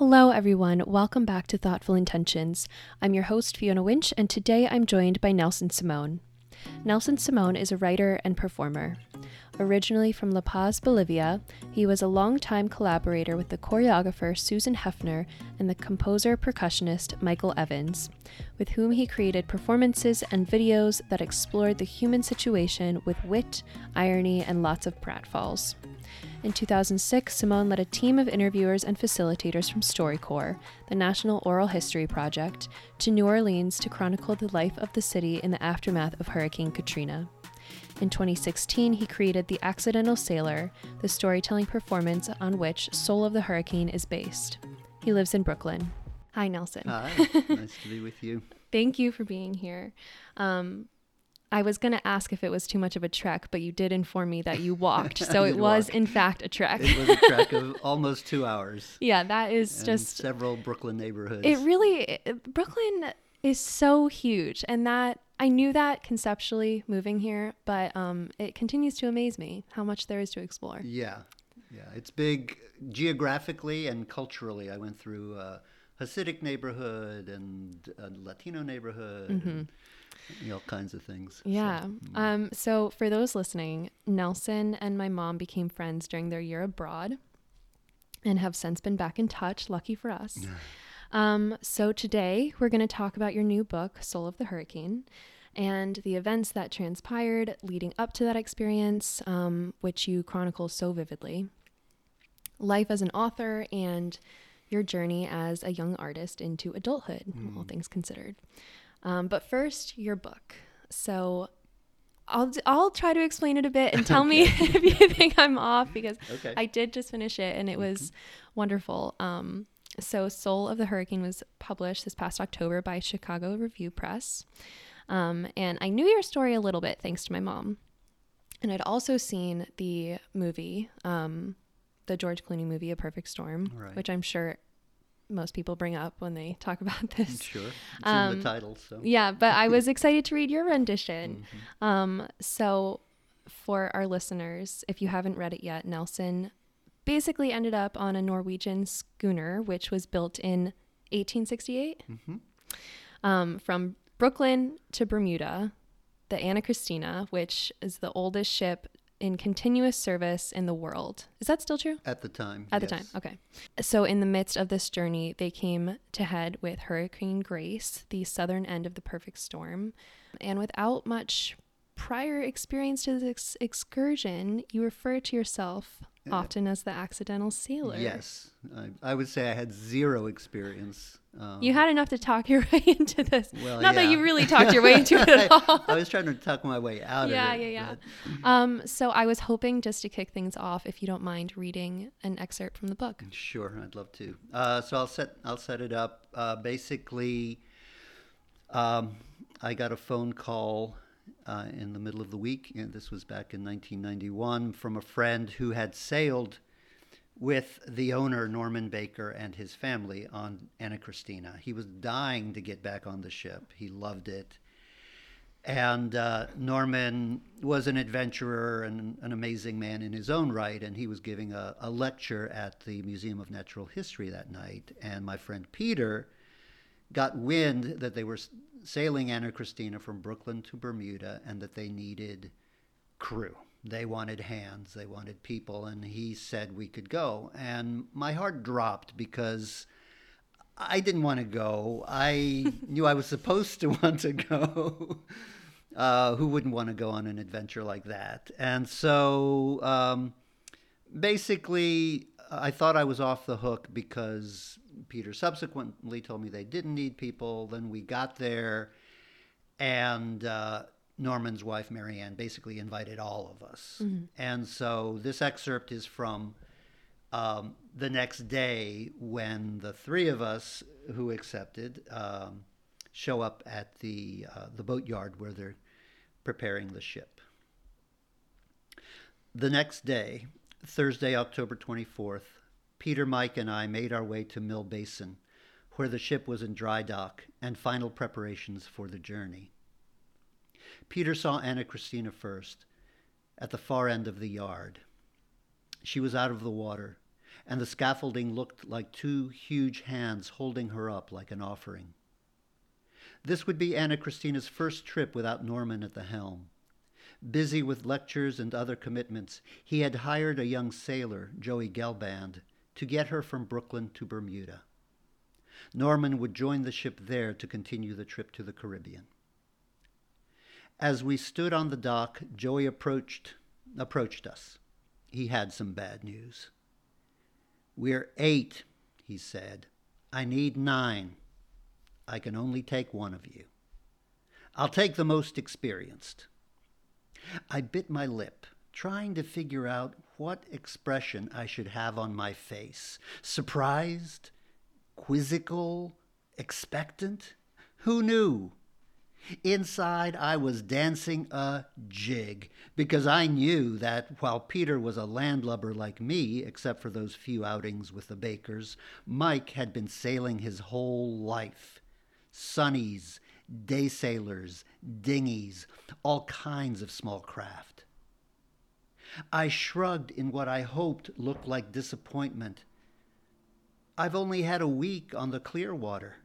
Hello, everyone. Welcome back to Thoughtful Intentions. I'm your host, Fiona Winch, and today I'm joined by Nelson Simone. Nelson Simone is a writer and performer. Originally from La Paz, Bolivia, he was a longtime collaborator with the choreographer Susan Hefner and the composer percussionist Michael Evans, with whom he created performances and videos that explored the human situation with wit, irony, and lots of pratfalls. In 2006, Simone led a team of interviewers and facilitators from StoryCorps, the National Oral History Project, to New Orleans to chronicle the life of the city in the aftermath of Hurricane Katrina. In 2016, he created The Accidental Sailor, the storytelling performance on which Soul of the Hurricane is based. He lives in Brooklyn. Hi, Nelson. Hi, nice to be with you. Thank you for being here. Um, I was going to ask if it was too much of a trek, but you did inform me that you walked. So it was, walk. in fact, a trek. It was a trek of almost two hours. yeah, that is just. several Brooklyn neighborhoods. It really. It, Brooklyn is so huge. And that. I knew that conceptually moving here, but um, it continues to amaze me how much there is to explore. yeah, yeah, it's big geographically and culturally. I went through a Hasidic neighborhood and a Latino neighborhood, and, you know, all kinds of things. So, Mm-hmm. Yeah. Um, so for those listening, Nelson and my mom became friends during their year abroad and have since been back in touch. Lucky for us. Um, so today we're going to talk about your new book, Soul of the Hurricane, and the events that transpired leading up to that experience, um, which you chronicle so vividly. Life as an author and your journey as a young artist into adulthood, all things considered. Um, but first, your book. So I'll I'll try to explain it a bit and tell me if you think I'm off because Okay. I did just finish it and it was wonderful. Um, so Soul of the Hurricane was published this past October by Chicago Review Press. Um, and I knew your story a little bit thanks to my mom. And I'd also seen the movie, um, the George Clooney movie, A Perfect Storm, Right. which I'm sure most people bring up when they talk about this. Sure, it's Um, in the title. So Yeah, but I was excited to read your rendition. Mm-hmm. Um, so, for our listeners, if you haven't read it yet, Nelson basically ended up on a Norwegian schooner, which was built in 1868 Mm-hmm. um, from Brooklyn to Bermuda, the Anne Kristine, which is the oldest ship in continuous service in the world. Is that still true? at the time. At the time, okay. So, in the midst of this journey, they came to head with Hurricane Grace, the southern end of the perfect storm. And without much prior experience to this excursion, you refer to yourself often as the accidental sailor. Yes, I, I would say I had zero experience. Um, You had enough to talk your way into this. Well, Not that you really talked your way into it at all. I was trying to talk my way out yeah, of it. yeah, yeah. but- Um, so I was hoping just to kick things off, if you don't mind reading an excerpt from the book. Sure, I'd love to. Uh, so I'll set I'll set it up. Uh, basically, um, I got a phone call uh, in the middle of the week, and this was back in 1991, from a friend who had sailed with the owner Norman Baker and his family on Anne Kristine. He was dying to get back on the ship. He loved it. And uh, Norman was an adventurer and an amazing man in his own right, and he was giving a, a lecture at the Museum of Natural History that night. And my friend Peter got wind that they were sailing Anne Kristine from Brooklyn to Bermuda and that they needed crew. They wanted hands, they wanted people, and he said we could go. And my heart dropped because I didn't want to go. I knew I was supposed to want to go. Uh, who wouldn't want to go on an adventure like that? And so um, basically, I thought I was off the hook because Peter subsequently told me they didn't need people. Then we got there, and uh, Norman's wife, Marianne, basically invited all of us. And so this excerpt is from um, the next day when the three of us who accepted um, show up at the uh, the boat yard where they're preparing the ship. The next day, Thursday, October 24th, Peter, Mike, and I made our way to Mill Basin, where the ship was in dry dock and final preparations for the journey. Peter saw Anne Kristine first, at the far end of the yard. She was out of the water, and the scaffolding looked like two huge hands holding her up like an offering. This would be Anne Kristine's first trip without Norman at the helm. Busy with lectures and other commitments, he had hired a young sailor, Joey Gelband, to get her from Brooklyn to Bermuda. Norman would join the ship there to continue the trip to the Caribbean. As we stood on the dock, Joey approached approached us. He had some bad news. We're eight, he said. I need nine. I can only take one of you. I'll take the most experienced. I bit my lip, trying to figure out what expression I should have on my face. Surprised? Quizzical? Expectant? Who knew? Inside, I was dancing a jig because I knew that while Peter was a landlubber like me, except for those few outings with the Bakers, Mike had been sailing his whole life. Sunnies, day sailors, dinghies, all kinds of small craft. I shrugged in what I hoped looked like disappointment. I've only had a week on the Clearwater.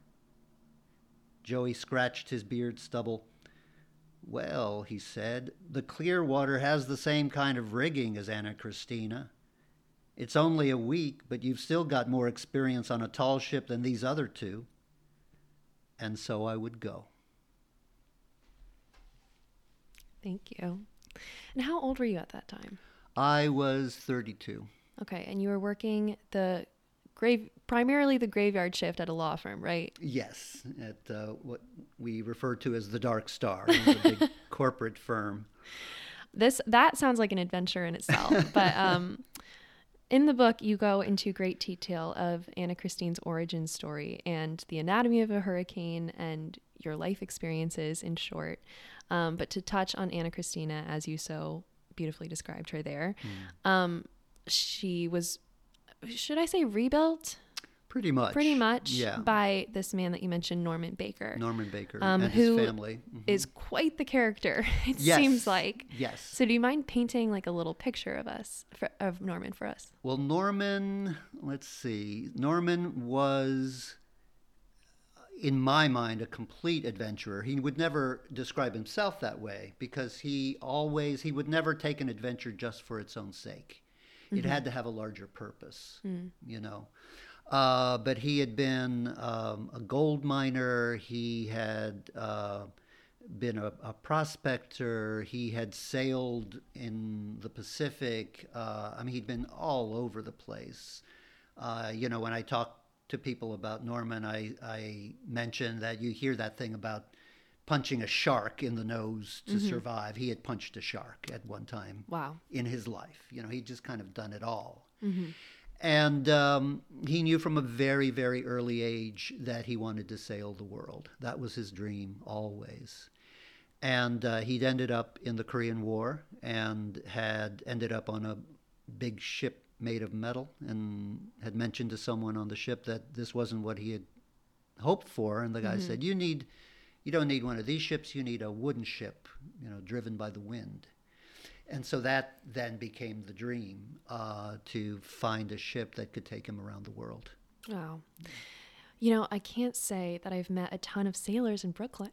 Joey scratched his beard stubble. Well, he said, the Clearwater has the same kind of rigging as Anne Kristine. It's only a week, but you've still got more experience on a tall ship than these other two. And so I would go. Thank you. And how old were you at that time? I was 32. Okay, and you were working the grave primarily the graveyard shift at a law firm, right? Yes, at uh, what we refer to as the Dark Star, a big corporate firm. This that sounds like an adventure in itself, but um, in the book you go into great detail of Anne Kristine's origin story and the anatomy of a hurricane and your life experiences in short. Um, but to touch on Anne Kristine, as you so beautifully described her there, mm. um, she was should I say rebuilt? Pretty much. Pretty much. Yeah. By this man that you mentioned, Norman Baker. Norman Baker um, and who his family. Mm-hmm. is quite the character. It yes. seems like. Yes. So, do you mind painting like a little picture of us, for, of Norman, for us? Well, Norman. Let's see. Norman was in my mind, a complete adventurer. He would never describe himself that way because he always, he would never take an adventure just for its own sake. Mm-hmm. It had to have a larger purpose, mm. you know. Uh, but he had been um, a gold miner. He had uh, been a, a, prospector. He had sailed in the Pacific. Uh, I mean, he'd been all over the place. Uh, you know, when I talk to people about Norman, I, I mentioned that you hear that thing about punching a shark in the nose to mm-hmm. survive. He had punched a shark at one time. Wow. In his life, you know, he'd just kind of done it all. Mm-hmm. And um, he knew from a very, very early age that he wanted to sail the world. That was his dream always. And uh, he'd ended up in the Korean War and had ended up on a big ship made of metal and had mentioned to someone on the ship that this wasn't what he had hoped for. And the guy mm-hmm. said, You need you don't need one of these ships, you need a wooden ship, you know, driven by the wind. And so that then became the dream uh, to find a ship that could take him around the world. Wow. You know, I can't say that I've met a ton of sailors in Brooklyn.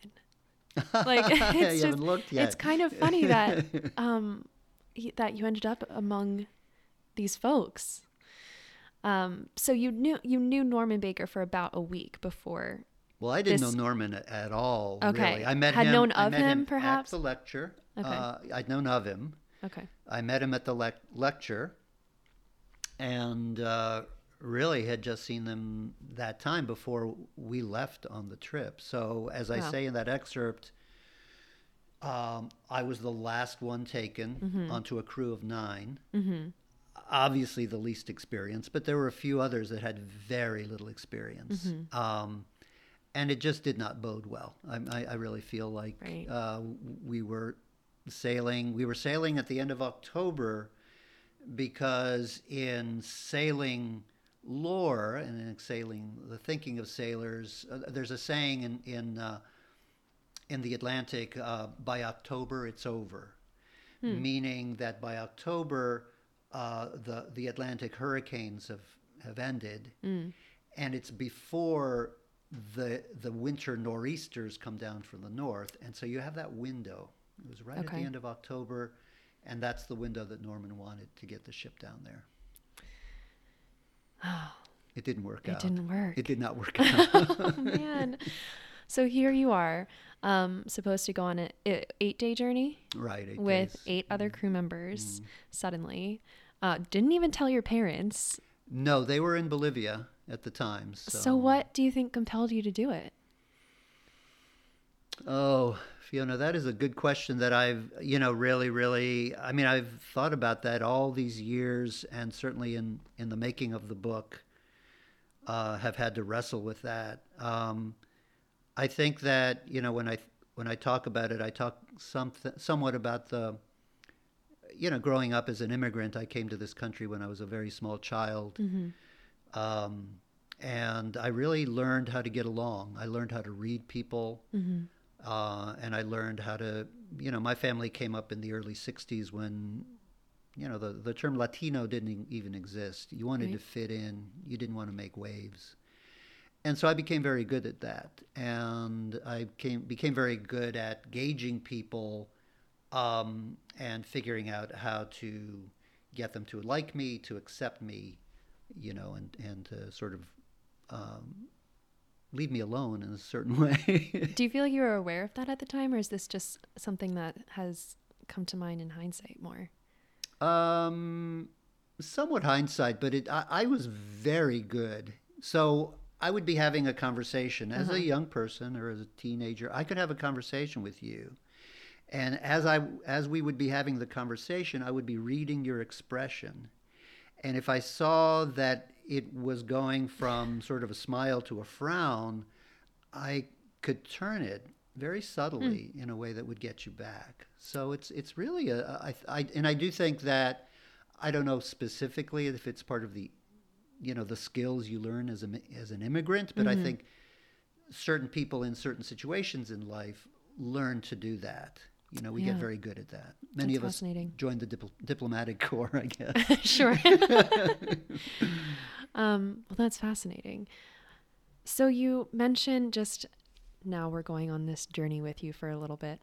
Like it's just, yet. it's kind of funny that um, that you ended up among these folks. Um, so you knew you knew Norman Baker for about a week before well, I didn't this... know Norman at all. Okay, really. I met had him. known of him, him, perhaps at the lecture. Okay, uh, I'd known of him. Okay, I met him at the le- lecture, and uh, really had just seen them that time before we left on the trip. So, as I wow. say in that excerpt, um, I was the last one taken mm-hmm. onto a crew of 9 mm-hmm. Obviously, the least experience, but there were a few others that had very little experience. Mm-hmm. Um, and it just did not bode well. I, I really feel like right. uh, we were sailing. We were sailing at the end of October because in sailing lore and in sailing the thinking of sailors, uh, there's a saying in in uh, in the Atlantic: uh, by October, it's over, hmm. meaning that by October. Uh, the the Atlantic hurricanes have have ended, Mm. and it's before the the winter nor'easters come down from the north, and so you have that window. It was right at the end of October, and that's the window that Norman wanted to get the ship down there. Oh, It didn't work It out. didn't work. It did not work out. oh man. So here you are, um, supposed to go on an eight day journey right. Eight with days. eight other crew members Mm. suddenly. Uh, didn't even tell your parents. No, they were in Bolivia at the time. So, So. what do you think compelled you to do it? Oh, Fiona, that is a good question that I've, you know, really, really. I mean, I've thought about that all these years, and certainly in in the making of the book, uh, have had to wrestle with that. Um, I think that you know when I when I talk about it, I talk some somewhat about the, you know, growing up as an immigrant. I came to this country when I was a very small child. Mm-hmm. Um, and I really learned how to get along. I learned how to read people, Mm-hmm. uh, and I learned how to, you know, my family came up in the early '60s when, you know, the the term Latino didn't even exist. You wanted Right. to fit in. You didn't want to make waves, and so I became very good at that. And I came became very good at gauging people, um, and figuring out how to get them to like me, to accept me, you know, and and to sort of um, leave me alone in a certain way. Do you feel like you were aware of that at the time, or is this just something that has come to mind in hindsight more? um, somewhat hindsight, but it I, I was very good. So I would be having a conversation as Uh-huh. a young person or as a teenager. I could have a conversation with you. And as I as we would be having the conversation, I would be reading your expression. And if I saw that it was going from sort of a smile to a frown, I could turn it very subtly hmm. in a way that would get you back. So it's it's really a I, I and I do think that I don't know specifically if it's part of the you know the skills you learn as a as an immigrant, but I mm-hmm. think certain people in certain situations in life learn to do that. You know, we Yeah. get very good at that. Many That's of us joined the dipl- diplomatic corps, I guess. sure. um, well, that's fascinating. So you mentioned just now we're going on this journey with you for a little bit.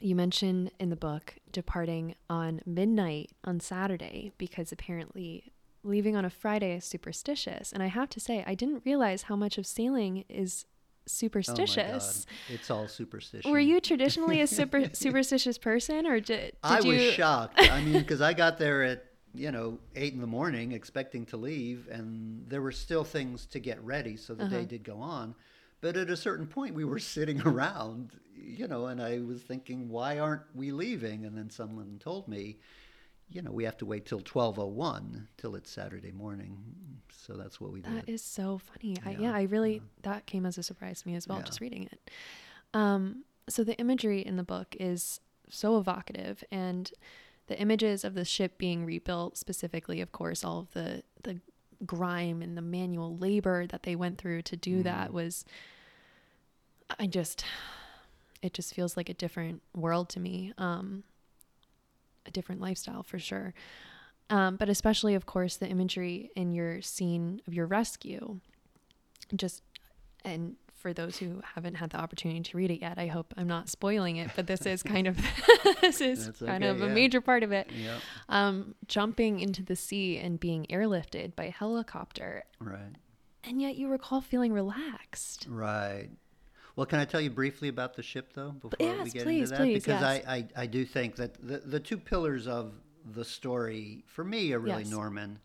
You mentioned in the book departing on midnight on Saturday because apparently leaving on a Friday is superstitious. And I have to say, I didn't realize how much of sailing is superstitious. Oh my God. It's all superstition. Were you traditionally a super superstitious person, or did, did I you? was shocked. I mean, because I got there at you know eight in the morning, expecting to leave, and there were still things to get ready, so the Uh-huh. day did go on. But at a certain point, we were sitting around, you know, and I was thinking, why aren't we leaving? And then someone told me, you know, we have to wait till twelve oh one till it's Saturday morning. So that's what we did. That is so funny. I, Yeah, yeah, I really that came as a surprise to me as well, Yeah. just reading it. Um, so the imagery in the book is so evocative, and the images of the ship being rebuilt, specifically, of course, all of the the grime and the manual labor that they went through to do that was. I just, it just feels like a different world to me. Um, a different lifestyle for sure. Um, but especially, of course, the imagery in your scene of your rescue. Just, and for those who haven't had the opportunity to read it yet, I hope I'm not spoiling it, but this is kind of, this is That's kind okay, of a major part of it. yeah, Um, jumping into the sea and being airlifted by helicopter. right. And yet you recall feeling relaxed. Right. Well, can I tell you briefly about the ship, though, before yes, we get please, into that? please, because yes. I, I, I do think that the, the two pillars of the story, for me, are really Yes. Norman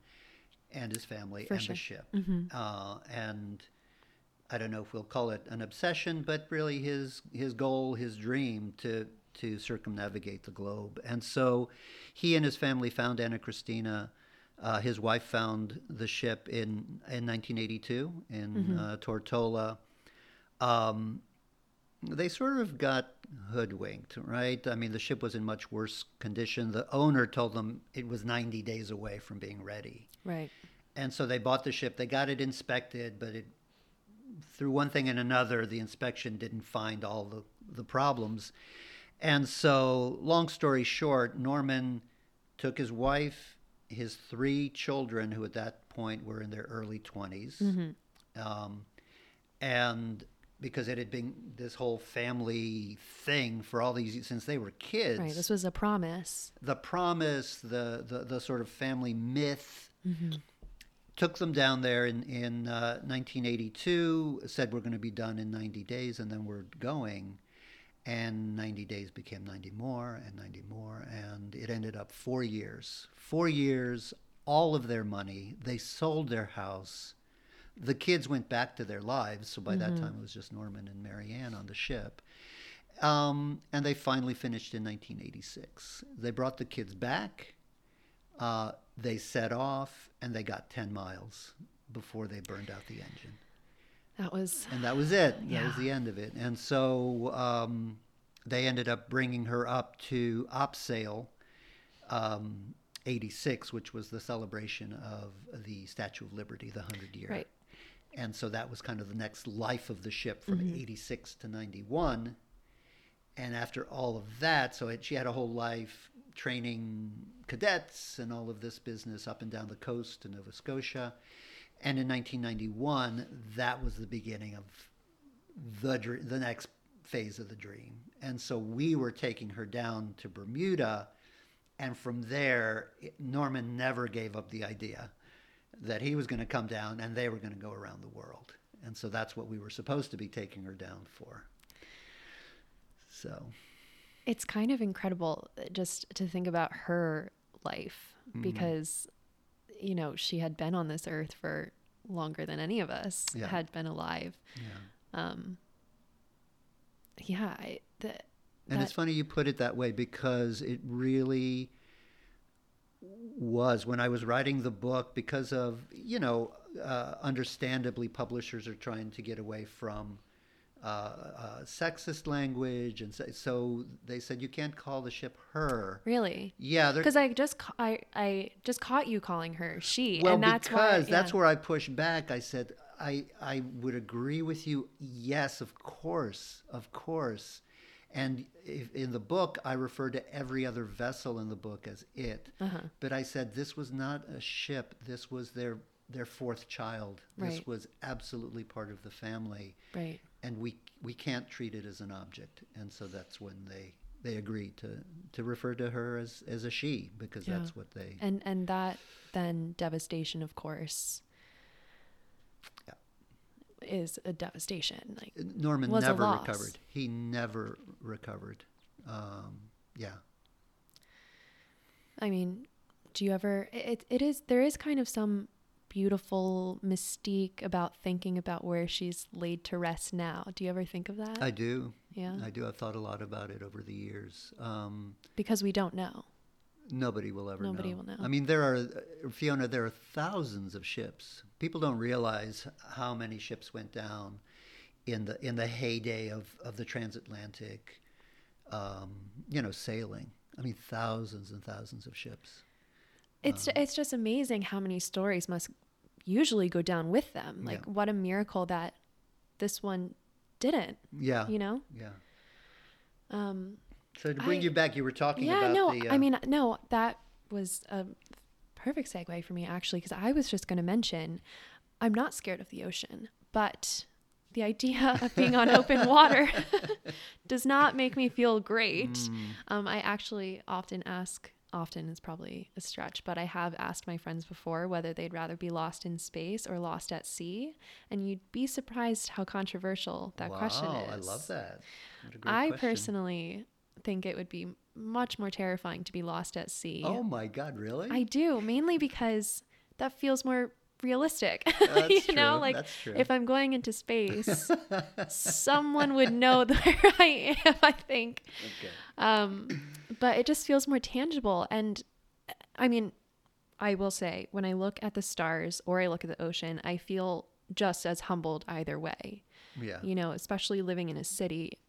and his family For and sure. the ship. Mhm. Uh, and I don't know if we'll call it an obsession, but really his his goal, his dream to to circumnavigate the globe. And so he and his family found Anne Kristine. Uh, his wife found the ship in in 1982 in uh, Tortola. Um, they sort of got hoodwinked, right? I mean, the ship was in much worse condition. The owner told them it was 90 days away from being ready. Right. And so they bought the ship. They got it inspected, but it, through one thing and another, the inspection didn't find all the, the problems. And so, long story short, Norman took his wife his three children, who at that point were in their early 20s. Mm-hmm. Um, and because it had been this whole family thing for all these since they were kids. Right. This was a promise. the promise, the, the, the sort of family myth took them down there in, in uh, 1982, said we're going to be done in 90 days, and then we're going. And 90 days became 90 more and 90 more, and it ended up four years. Four years, all of their money. They sold their house. The kids went back to their lives, so by that time it was just Norman and Marianne on the ship. Um, and they finally finished in 1986. They brought the kids back. Uh, they set off and they got 10 miles before they burned out the engine. That was And that was it. That was the end of it. And so um, they ended up bringing her up to Opsail um, 86, which was the celebration of the Statue of Liberty, the 100 year. right. And so that was kind of the next life of the ship from mm-hmm. 86 to 91. And after all of that, so it, she had a whole life training cadets and all of this business up and down the coast to Nova Scotia. And in 1991, that was the beginning of the the next phase of the dream. And so we were taking her down to Bermuda, and from there, Norman never gave up the idea that he was going to come down and they were going to go around the world. And so that's what we were supposed to be taking her down for. So, It's kind of incredible uh, just to think about her life Mm-hmm. because, you know, she had been on this earth for longer than any of us Yeah. had been alive. yeah. Um, yeah, I, the, And it's funny you put it that way because it really was when I was writing the book because of, you know, uh, understandably publishers are trying to get away from uh, uh, sexist language. And so, so they said, you can't call the ship her. really. Yeah, Because I just ca- I I just caught you calling her she, well and that's because why, that's where I pushed back. I said I I would agree with you. Yes, of course, of course. And if, in the book, I refer to every other vessel in the book as it. Uh-huh. But I said this was not a ship. This was their their fourth child. This was absolutely part of the family, right. and we we can't treat it as an object. And so that's when they they agreed to to refer to her as as a she because Yeah. that's what they And and that then devastation, of course, is a devastation. Like Norman never recovered. He never recovered. Um, yeah. I mean, do you ever? It it is there is kind of some beautiful mystique about thinking about where she's laid to rest now. Do you ever think of that? I do. yeah, I do. I've thought a lot about it over the years. Um, because we don't know. Nobody will ever know. Nobody know. will know. I mean, there are, Fiona, there are thousands of ships. People don't realize how many ships went down in the in the heyday of, of the transatlantic, um, you know, sailing. I mean, thousands and thousands of ships. It's Um, it's just amazing how many stories must usually go down with them. Like Yeah. what a miracle that this one didn't. Yeah. You know. Yeah. Um, So to bring I- you back, you were talking yeah, about no, the. I uh, mean, no, that was a perfect segue for me actually, because I was just going to mention, I'm not scared of the ocean, but the idea of being on open water does not make me feel great. Mm. Um, I actually often ask. Often is probably a stretch, but I have asked my friends before whether they'd rather be lost in space or lost at sea, and you'd be surprised how controversial that question Wow, is. I love that. What a great I question. personally think it would be much more terrifying to be lost at sea. Oh my God! Really? I do, mainly because that feels more realistic. That's you know, like true. if I'm going into space, someone would know where I am, I think. okay. Um, but it just feels more tangible. And I mean, I will say, when I look at the stars or I look at the ocean, I feel just as humbled either way Yeah. you know, especially living in a city,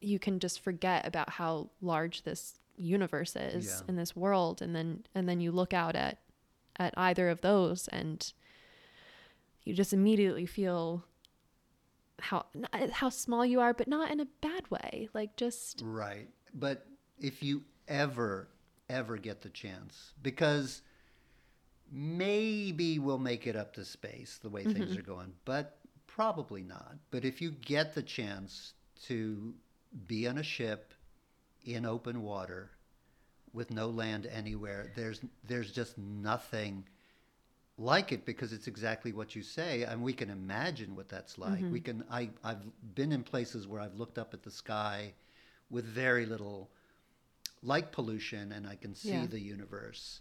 you can just forget about how large this universe is Yeah. in this world and then and then you look out at at either of those and you just immediately feel how how small you are but not in a bad way like just Right. But if you ever, ever get the chance, because maybe we'll make it up to space the way things mm-hmm. are going, but probably not. But if you get the chance to be on a ship in open water with no land anywhere, there's there's just nothing like it because it's exactly what you say and we can imagine what that's like. We can I, i've been in places where i've looked up at the sky with very little light pollution and i can see Yeah. the universe.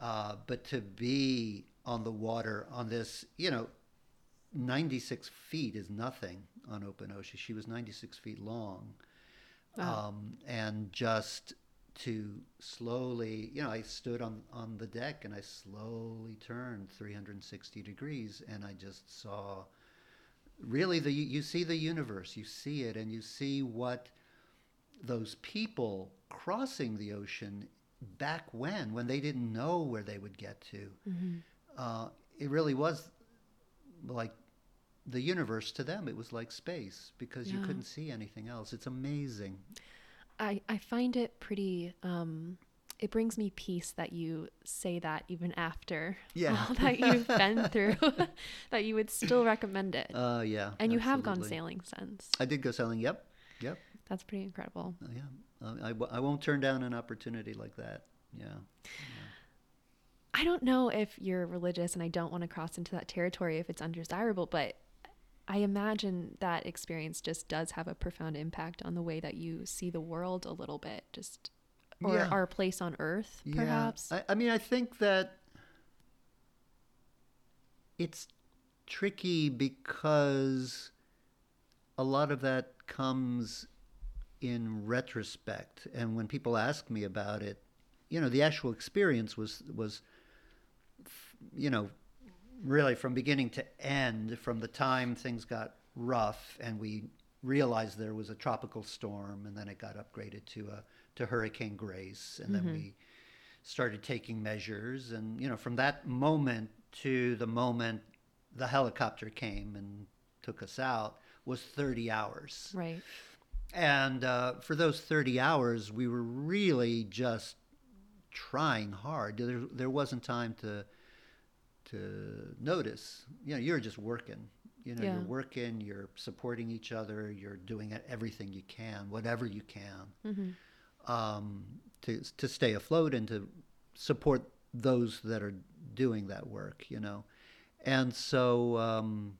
Uh, but to be on the water on this you know 96 feet is nothing on open ocean she was 96 feet long Wow. um, and just to slowly, you know, I stood on on the deck and I slowly turned 360 degrees, and I just saw really the you see the universe, you see it, and you see what those people crossing the ocean back when when they didn't know where they would get to. Uh, it really was like the universe to them. It was like space because you couldn't see anything else. It's amazing. I, I find it pretty um it brings me peace that you say that even after Yeah. all that you've been through that you would still recommend it Uh, yeah. and you have gone sailing since I did go sailing. Yep. Yep. that's pretty incredible Uh, yeah. Uh, I, w- I won't turn down an opportunity like that. Yeah. I don't know if you're religious and i don't want to cross into that territory if it's undesirable but i imagine that experience just does have a profound impact on the way that you see the world a little bit just or Yeah. our place on earth perhaps Yeah. I, I mean, I think that it's tricky because a lot of that comes in retrospect. And when people ask me about it, you know, the actual experience was was, you know, really from beginning to end, from the time things got rough and we realized there was a tropical storm, and then it got upgraded to a to Hurricane Grace, and then we started taking measures, and you know, from that moment to the moment the helicopter came and took us out was 30 hours. right And uh, for those 30 hours, we were really just trying hard. There, there wasn't time to to notice. You know, you're just working. You know, Yeah. you're working. You're supporting each other. You're doing everything you can, whatever you can, Mm-hmm. um, to to stay afloat and to support those that are doing that work. You know, and so. Um,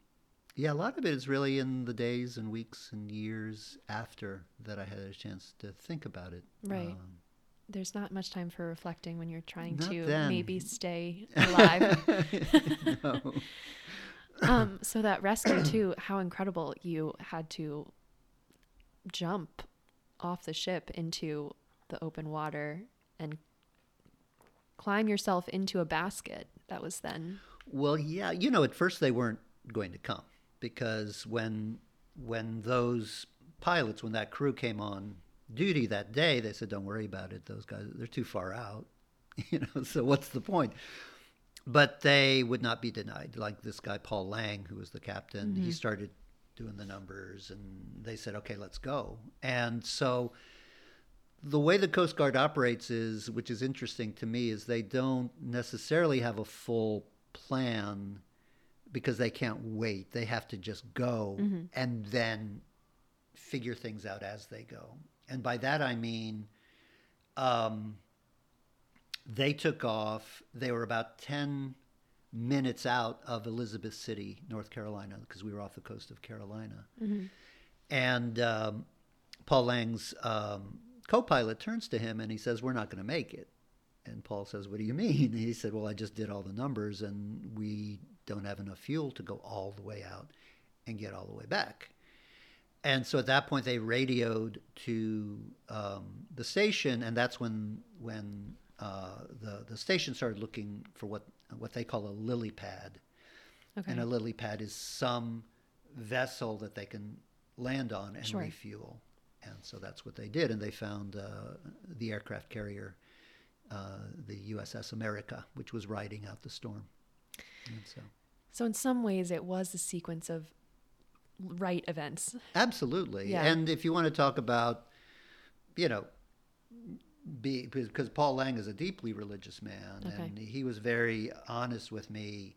yeah, a lot of it is really in the days and weeks and years after that I had a chance to think about it. Right. Um, there's not much time for reflecting when you're trying Not to then. maybe stay alive. um, so that rescue too, how incredible you had to jump off the ship into the open water and climb yourself into a basket. That was then. Well, yeah, you know, at first they weren't going to come because when when those pilots, when that crew came on duty that day, they said, "Don't worry about it. Those guys, they're too far out." You know, so what's the point? But they would not be denied. Like this guy Paul Lang, who was the captain, he mm-hmm. started doing the numbers, and they said, "Okay, let's go." And so the way the Coast Guard operates is, which is interesting to me, is they don't necessarily have a full plan because they can't wait. They have to just go mm-hmm. and then figure things out as they go. And by that I mean, um, they took off. They were about 10 minutes out of Elizabeth City, North Carolina, because we were off the coast of Carolina. And um, Paul Lang's um, co pilot turns to him and he says, We're not going to make it. And Paul says, What do you mean? And he said, Well, I just did all the numbers and we don't have enough fuel to go all the way out and get all the way back. And so at that point, they radioed to um, the station, and that's when when uh, the the station started looking for what what they call a lily pad. Okay. And a lily pad is some vessel that they can land on and Sure. refuel. And so that's what they did. And they found uh, the aircraft carrier, uh, the USS America, which was riding out the storm. And so, So in some ways, it was a sequence of right events. absolutely. Yeah. And if you want to talk about, you know, be because Paul Lang is a deeply religious man, Okay. and he was very honest with me.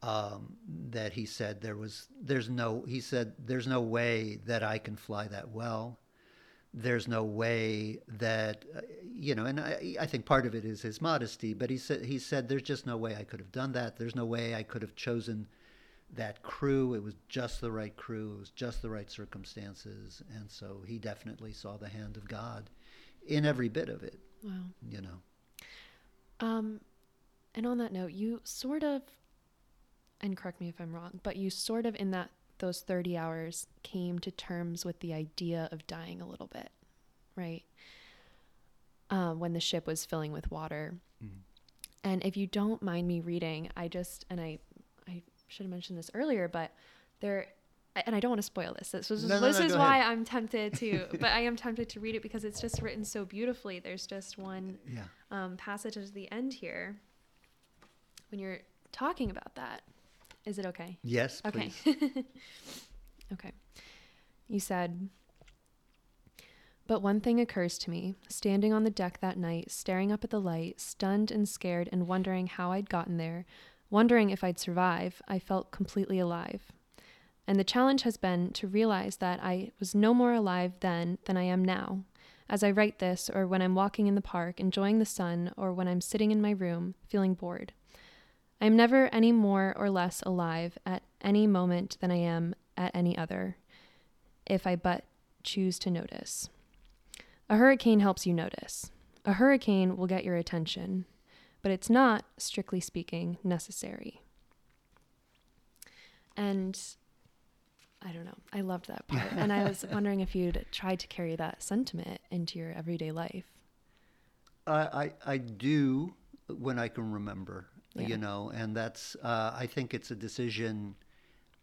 Um, that he said there was there's no he said there's no way that I can fly that well. There's no way that uh, you know, and I, I think part of it is his modesty. But he said he said there's just no way I could have done that. There's no way I could have chosen that crew. It was just the right crew. It was just the right circumstances, and so he definitely saw the hand of God in every bit of it. Wow. You know. Um, and on that note, you sort of, and correct me if I'm wrong, but you sort of in that those 30 hours came to terms with the idea of dying a little bit, right? Um, when the ship was filling with water. And if you don't mind me reading, I just and I should have mentioned this earlier, but there and I don't want to spoil this. This is, No, no, this no, is why ahead. I'm tempted to, but I am tempted to read it because it's just written so beautifully. There's just one Yeah. um, passage at the end here when you're talking about that. Is it okay? Yes. Okay. Please. okay. You said, but one thing occurs to me, standing on the deck that night, staring up at the light, stunned and scared and wondering how I'd gotten there, wondering if I'd survive, I felt completely alive. And the challenge has been to realize that I was no more alive then than I am now. As I write this, or when I'm walking in the park, enjoying the sun, or when I'm sitting in my room, feeling bored. I am never any more or less alive at any moment than I am at any other, if I but choose to notice. A hurricane helps you notice. A hurricane will get your attention, but it's not, strictly speaking, necessary. And I don't know. I loved that part. and I was wondering if you'd tried to carry that sentiment into your everyday life. I, I I do when I can remember. Yeah. You know, and that's uh, I think it's a decision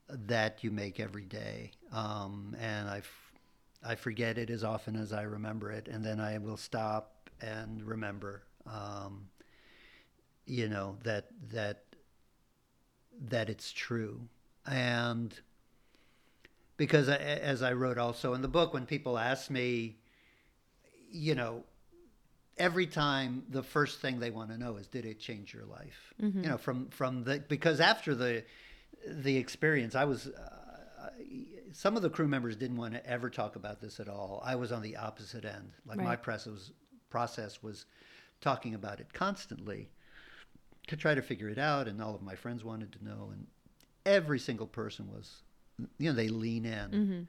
that you make every day. Um, and I f- I forget it as often as I remember it, and then I will stop and remember. Um, you know that that that it's true, and because I, as I wrote also in the book, when people ask me, you know, every time the first thing they want to know is, did it change your life? Mm-hmm. You know, from from the because after the the experience, I was. Uh, some of the crew members didn't want to ever talk about this at all. I was on the opposite end. Like my press was, process was talking about it constantly to try to figure it out, and all of my friends wanted to know, and every single person was, you know, they lean in Mm-hmm.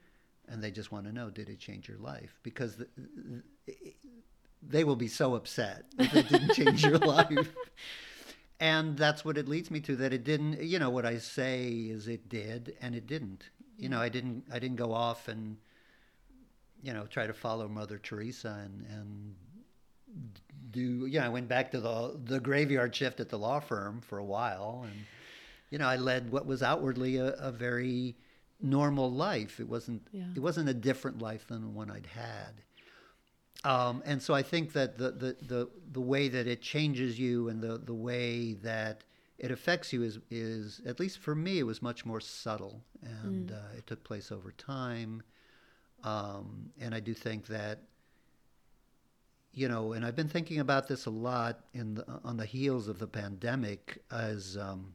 and they just want to know, did it change your life? Because the, they will be so upset if it didn't change your life. And that's what it leads me to that it didn't, you know, what I say is it did and it didn't. You know, I didn't I didn't go off and you know, try to follow Mother Teresa and and do you know, I went back to the the graveyard shift at the law firm for a while and you know, I led what was outwardly a, a very normal life. It wasn't Yeah. it wasn't a different life than the one I'd had. Um, and so I think that the, the, the, the way that it changes you and the, the way that it affects you is, is, at least for me, it was much more subtle. And uh, it took place over time. Um, and I do think that, you know, and I've been thinking about this a lot in the, on the heels of the pandemic as um,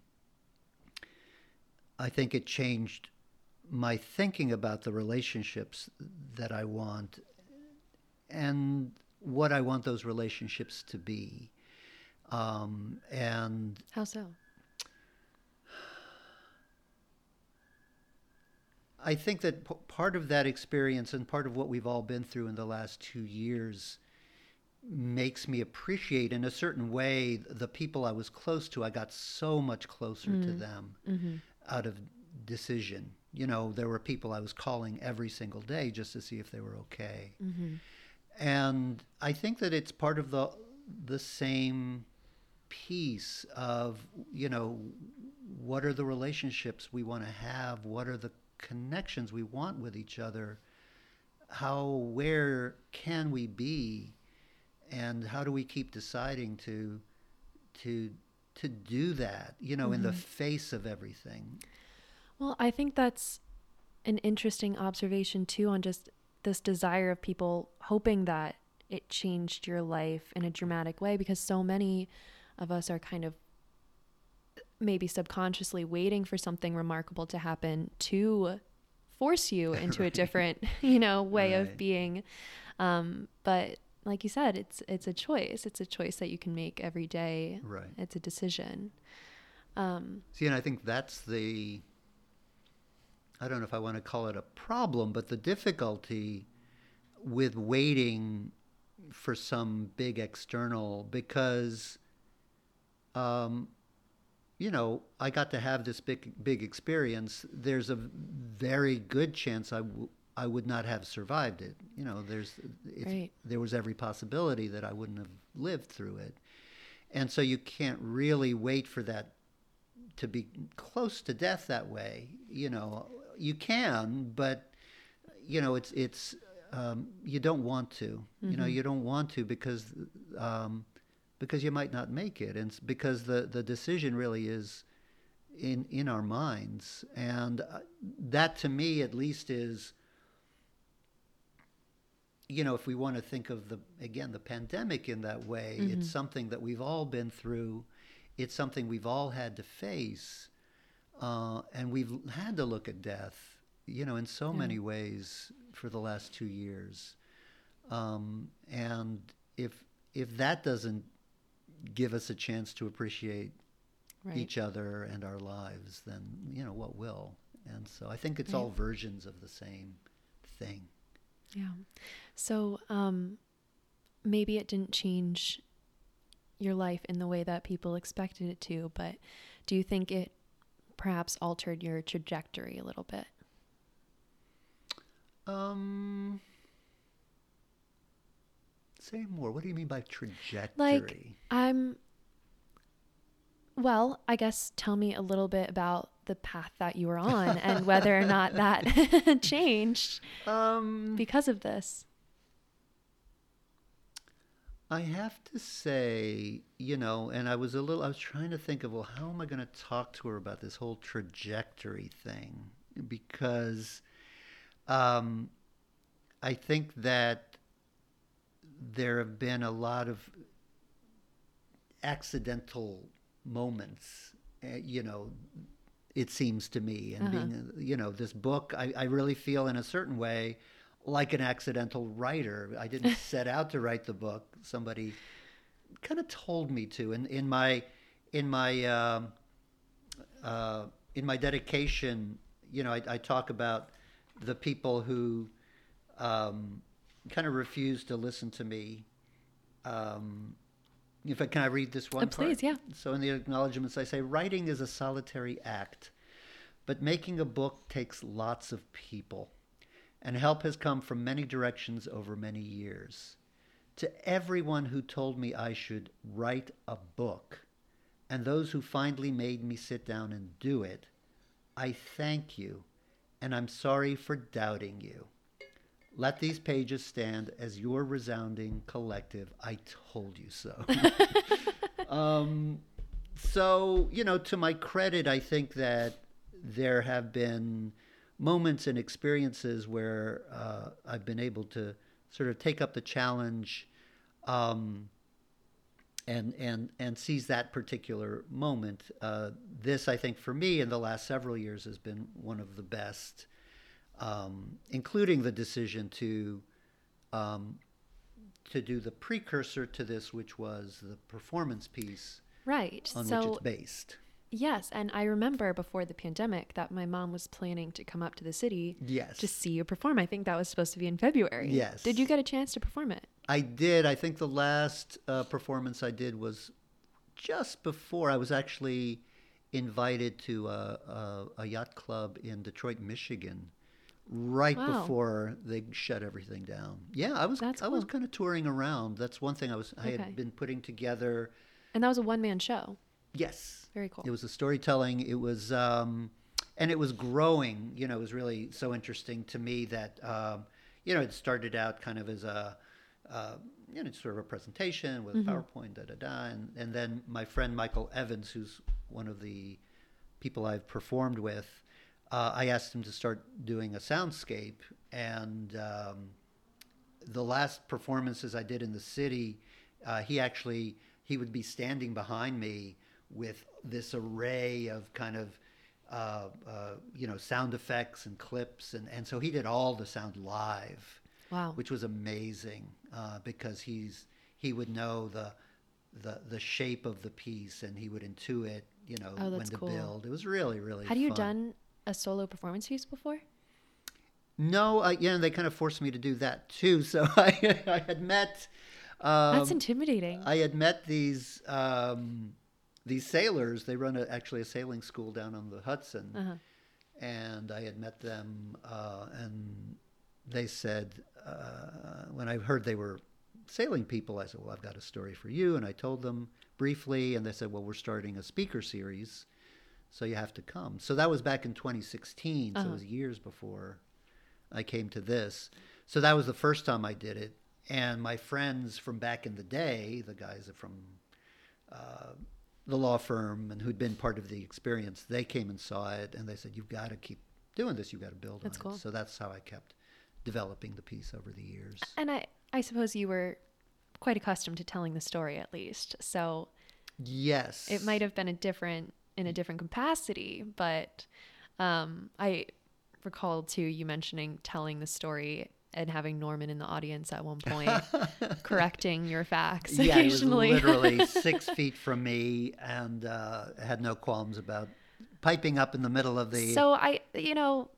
I think it changed my thinking about the relationships that I want and what I want those relationships to be. Um, and How so? I think that p- part of that experience and part of what we've all been through in the last two years makes me appreciate, in a certain way, the people I was close to. I got so much closer to them Mm-hmm. out of decision. You know, there were people I was calling every single day just to see if they were okay. Mm-hmm. and I think that it's part of the the same piece of you know what are the relationships we want to have what are the connections we want with each other how where can we be and how do we keep deciding to to to do that you know in the face of everything Well, I think that's an interesting observation too on just this desire of people hoping that it changed your life in a dramatic way because so many of us are kind of maybe subconsciously waiting for something remarkable to happen to force you into a different, you know, way Right. of being. Um, but like you said, it's it's a choice. It's a choice that you can make every day. Right. It's a decision. Um, See, and I think that's the, I don't know if I want to call it a problem, but the difficulty with waiting for some big external because, um, you know, I got to have this big, big experience. There's a very good chance I, w- I would not have survived it. You know, there's, if Right. there was every possibility that I wouldn't have lived through it. And so you can't really wait for that to be close to death that way. You know, you can, but you know, it's it's um, you don't want to. You know, you don't want to because um, because you might not make it, and because the the decision really is in in our minds, and uh, that to me at least is. You know, if we want to think of the again the pandemic in that way, it's something that we've all been through. It's something we've all had to face, uh, and we've had to look at death. You know, in so many ways for the last two years, um, and if if that doesn't give us a chance to appreciate right. each other and our lives, then you know what will. And so I think it's Right. all versions of the same thing. Yeah. So um, maybe it didn't change your life in the way that people expected it to, but do you think it perhaps altered your trajectory a little bit? Um, say more. What do you mean by trajectory? Like, I'm. Well, I guess tell me a little bit about the path that you were on and whether or not that changed um, because of this. I have to say, you know, and I was a little, I was trying to think of, well, how am I going to talk to her about this whole trajectory thing? Because um, I think that there have been a lot of accidental moments, uh, you know, it seems to me. And Uh-huh. being, you know, this book, I, I really feel in a certain way like an accidental writer. I didn't set out to write the book. Somebody kind of told me to. And in my, in my, um, uh, in my dedication, you know, I, I talk about the people who um, kind of refused to listen to me. Um, if I, can I read this one? Uh, please, yeah. So in the acknowledgments, I say writing is a solitary act, but making a book takes lots of people, and help has come from many directions over many years. To everyone who told me I should write a book, and those who finally made me sit down and do it, I thank you, and I'm sorry for doubting you. Let these pages stand as your resounding collective. I told you so. um, so, you know, to my credit, I think that there have been moments and experiences where uh, I've been able to sort of take up the challenge um, and and and seize that particular moment. Uh, this, I think, for me in the last several years has been one of the best, um, including the decision to um, to do the precursor to this, which was the performance piece Right. on which so, it's based. yes. And I remember before the pandemic that my mom was planning to come up to the city Yes. to see you perform. I think that was supposed to be in February. Yes. Did you get a chance to perform it? I did. I think the last uh, performance I did was just before I was actually invited to a, a, a yacht club in Detroit, Michigan, right Wow. before they shut everything down. Yeah, I was That's I was kind of touring around. That's one thing I was I Okay. had been putting together. And that was a one man show. Yes, Very cool. it was a storytelling. It was, um, and it was growing. You know, it was really so interesting to me that, um, you know, it started out kind of as a, uh, you know, sort of a presentation with PowerPoint, da da da, and and then my friend Michael Evans, who's one of the people I've performed with, uh, I asked him to start doing a soundscape, and um, the last performances I did in the city, uh, he actually he would be standing behind me with this array of kind of uh, uh, you know sound effects and clips, and and so he did all the sound live. Wow. Which was amazing uh, because he's he would know the the the shape of the piece and he would intuit you know Oh, when to cool. build. It was really really. Had you fun. done a solo performance piece before? No, I, yeah, they kind of forced me to do that too. So I, I had met. Um, That's intimidating. I had met these um, these sailors. They run a, actually a sailing school down on the Hudson, Uh-huh. and I had met them, uh, and they said uh, when I heard they were sailing people, I said, "Well, I've got a story for you," and I told them briefly, and they said, "Well, we're starting a speaker series, so you have to come." So that was back in 2016, so Uh-huh. it was years before I came to this. So that was the first time I did it. And my friends from back in the day, the guys from uh, the law firm and who'd been part of the experience, they came and saw it and they said, You've got to keep doing this. You've got to build That's on cool. it. So that's how I kept developing the piece over the years. And I, I suppose you were quite accustomed to telling the story at least. So Yes. it might have been a different in a different capacity, but um, I recall too you mentioning telling the story and having Norman in the audience at one point correcting your facts yeah, he was occasionally. literally six feet from me and uh, had no qualms about piping up in the middle of the. so I, you know,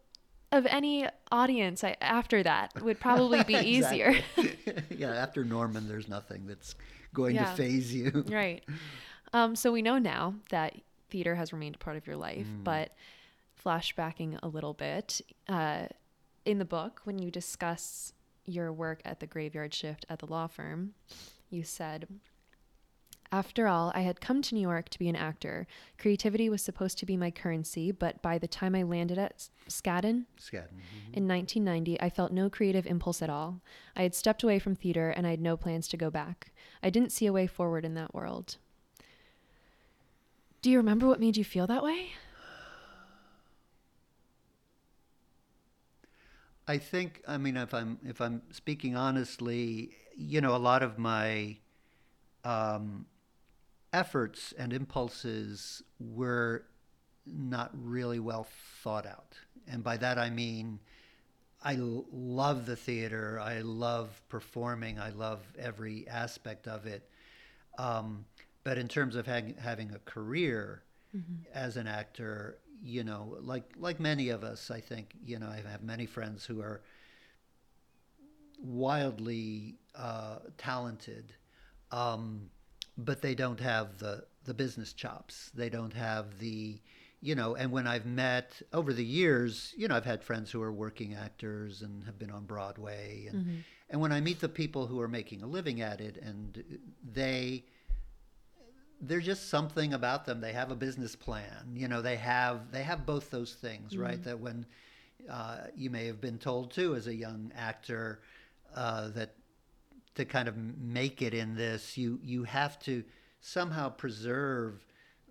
of any audience I, after that would probably be easier. Yeah, after Norman, there's nothing that's going Yeah. to faze you. right. Um, so we know now that theater has remained a part of your life, Mm. but flashbacking a little bit, uh, in the book, when you discuss your work at the graveyard shift at the law firm, you said, after all, I had come to New York to be an actor. Creativity was supposed to be my currency, but by the time I landed at Skadden, Scadden. mhm. in 1990, I felt no creative impulse at all. I had stepped away from theater and I had no plans to go back. I didn't see a way forward in that world. Do you remember what made you feel that way? I think I mean if I'm if I'm speaking honestly, you know, a lot of my um, efforts and impulses were not really well thought out, and by that I mean I l- love the theater. I love performing. I love every aspect of it. Um, but in terms of hag- having a career as an actor, you know, like like many of us, I think, you know, I have many friends who are wildly uh, talented, um, but they don't have the the business chops. They don't have the you know, and when I've met over the years, you know, I've had friends who are working actors and have been on Broadway, and and when I meet the people who are making a living at it, and they there's just something about them. They have a business plan. You know, they have they have both those things, right? That when uh, you may have been told too as a young actor uh, that to kind of make it in this, you you have to somehow preserve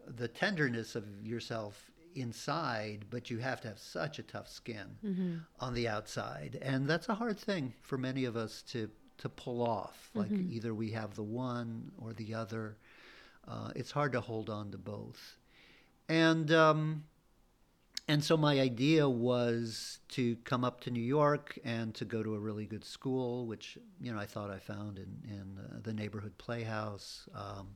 the tenderness of yourself inside, but you have to have such a tough skin on the outside, and that's a hard thing for many of us to to pull off. Like either we have the one or the other. Uh, it's hard to hold on to both, and um, and so my idea was to come up to New York and to go to a really good school, which you know I thought I found in in uh, the neighborhood playhouse. Um,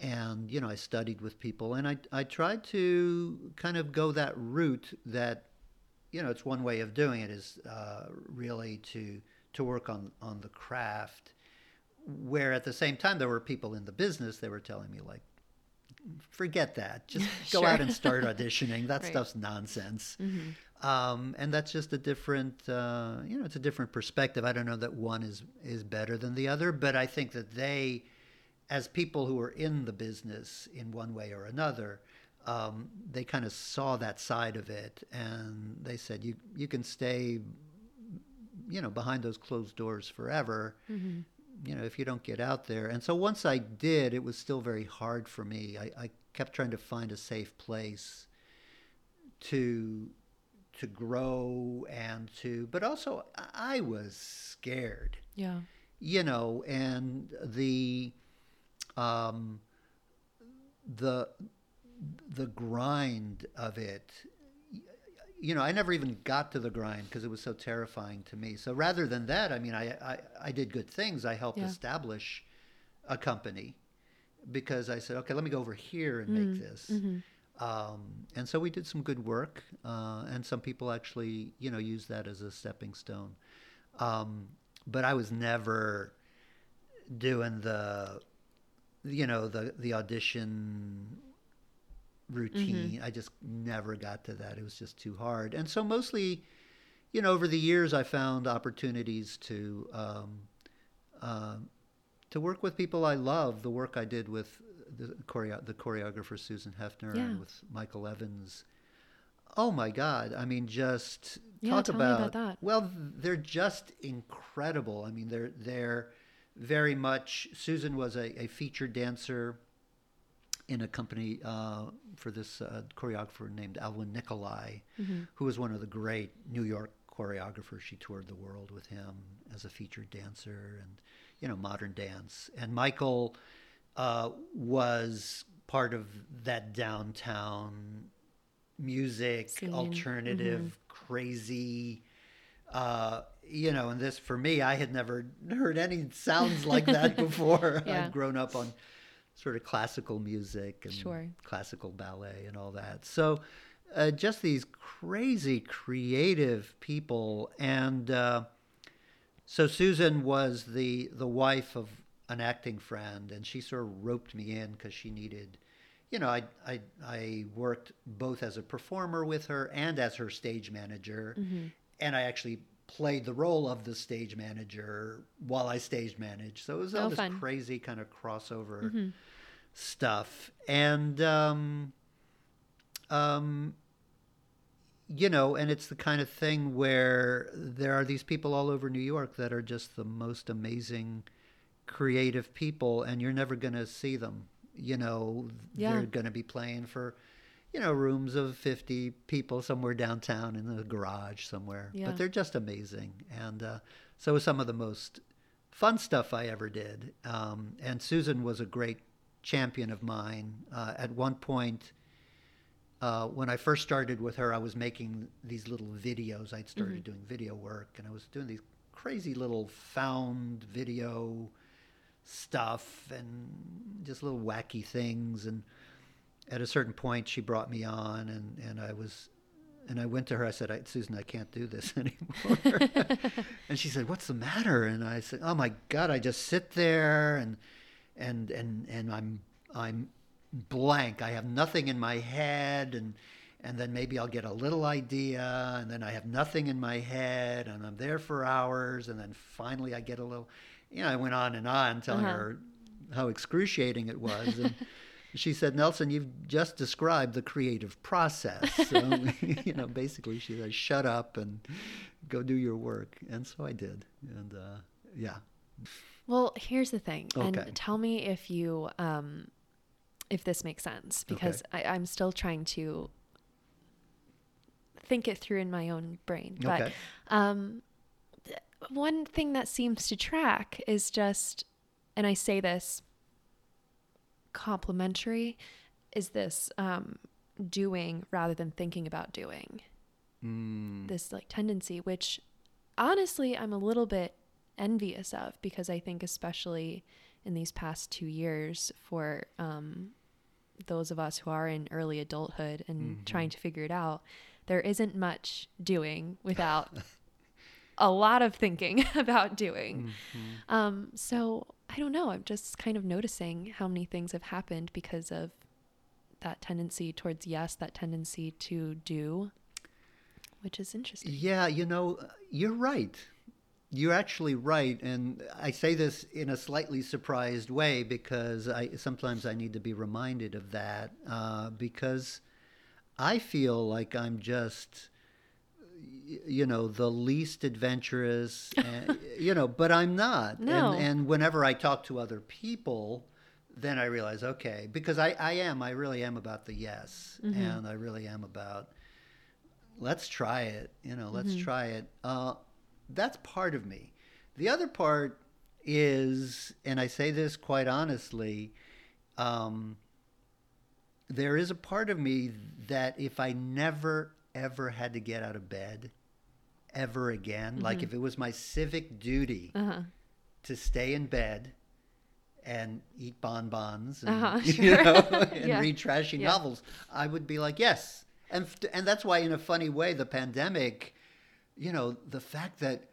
and you know I studied with people, and I I tried to kind of go that route that you know it's one way of doing it is uh, really to to work on on the craft where at the same time there were people in the business they were telling me like forget that. Just go Sure. out and start auditioning. That Right. stuff's nonsense. Um, and that's just a different uh, you know it's a different perspective. I don't know that one is is better than the other but i think that they as people who are in the business in one way or another um, they kind of saw that side of it and they said you you can stay you know behind those closed doors forever you know if you don't get out there. And so once i did it was still very hard for me. I, I kept trying to find a safe place to to grow and to, but also I was scared, Yeah. you know, and the, um, the, the grind of it, you know, I never even got to the grind because it was so terrifying to me. So rather than that, I mean, I, I, I did good things. I helped Yeah. establish a company because I said, okay, let me go over here and make this. Um, and so we did some good work, uh, and some people actually, you know, use that as a stepping stone. Um, but I was never doing the, you know, the the audition routine. I just never got to that. It was just too hard. And so mostly, you know, over the years, I found opportunities to um, uh, to work with people I love. The work I did with the, choreo- the choreographer Susan Hefner Yeah. and with Michael Evans. Oh my God! I mean, just Yeah, talk tell me about that. Well, they're just incredible. I mean, they're they're very much. Susan was a, a featured dancer in a company uh, for this uh, choreographer named Alwin Nikolais, who was one of the great New York choreographers. She toured the world with him as a featured dancer and, you know, modern dance. And Michael uh, was part of that downtown music, alternative, crazy. Uh, you know, and this for me, I had never heard any sounds like that before. Yeah. I'd grown up on sort of classical music and Sure. classical ballet and all that. So, uh, just these crazy creative people, and uh, so Susan was the the wife of an acting friend, and she sort of roped me in because she needed. You know, I, I I worked both as a performer with her and as her stage manager, and I actually played the role of the stage manager while I stage managed. So it was all Oh, this fun. crazy kind of crossover stuff, and um, um, you know, and it's the kind of thing where there are these people all over New York that are just the most amazing creative people and you're never going to see them. You know, Yeah. they're going to be playing for you know, rooms of 50 people somewhere downtown in the garage somewhere. Yeah. But they're just amazing. And uh, so some of the most fun stuff I ever did. Um, and Susan was a great champion of mine. Uh, at one point, uh, when I first started with her, I was making these little videos. I'd started doing video work, and I was doing these crazy little found video stuff and just little wacky things. And at a certain point, she brought me on, and, and I was. And I went to her. I said, I, "Susan, I can't do this anymore." and she said, "What's the matter?" And I said, "Oh my God, I just sit there and and and and I'm I'm blank. I have nothing in my head, and and then maybe I'll get a little idea, and then I have nothing in my head, and I'm there for hours, and then finally I get a little. You know, I went on and on telling Uh-huh. her how excruciating it was, and. She said, Nelson, you've just described the creative process. So, you know, basically, she said, shut up and go do your work. And so I did. And uh, yeah. Well, here's the thing, Okay. and tell me if you um, if this makes sense because I, I'm still trying to think it through in my own brain. But Okay. um, one thing that seems to track is just, and I say this complimentary, is this um, doing rather than thinking about doing Mm, this like tendency which honestly i'm a little bit envious of because i think especially in these past two years for um, those of us who are in early adulthood and trying to figure it out there isn't much doing without a lot of thinking about doing. Um, so i don't know i'm just kind of noticing how many things have happened because of that tendency towards yes that tendency to do which is interesting. Yeah, you know, you're right. You're actually right, and I say this in a slightly surprised way because I sometimes I need to be reminded of that uh, because I feel like I'm just, you know, the least adventurous, and, you know, but I'm not. No. And, and whenever I talk to other people, then I realize, okay, because I, I am, I really am about the yes, and I really am about let's try it. You know, let's try it. Uh, that's part of me. The other part is, and I say this quite honestly, um, there is a part of me that if I never ever had to get out of bed ever again, like if it was my civic duty Uh-huh. to stay in bed and eat bonbons and, Uh-huh, you know, and Yeah. read trashy Yeah. novels, I would be like, yes. And, and that's why, in a funny way, the pandemic, you know, the fact that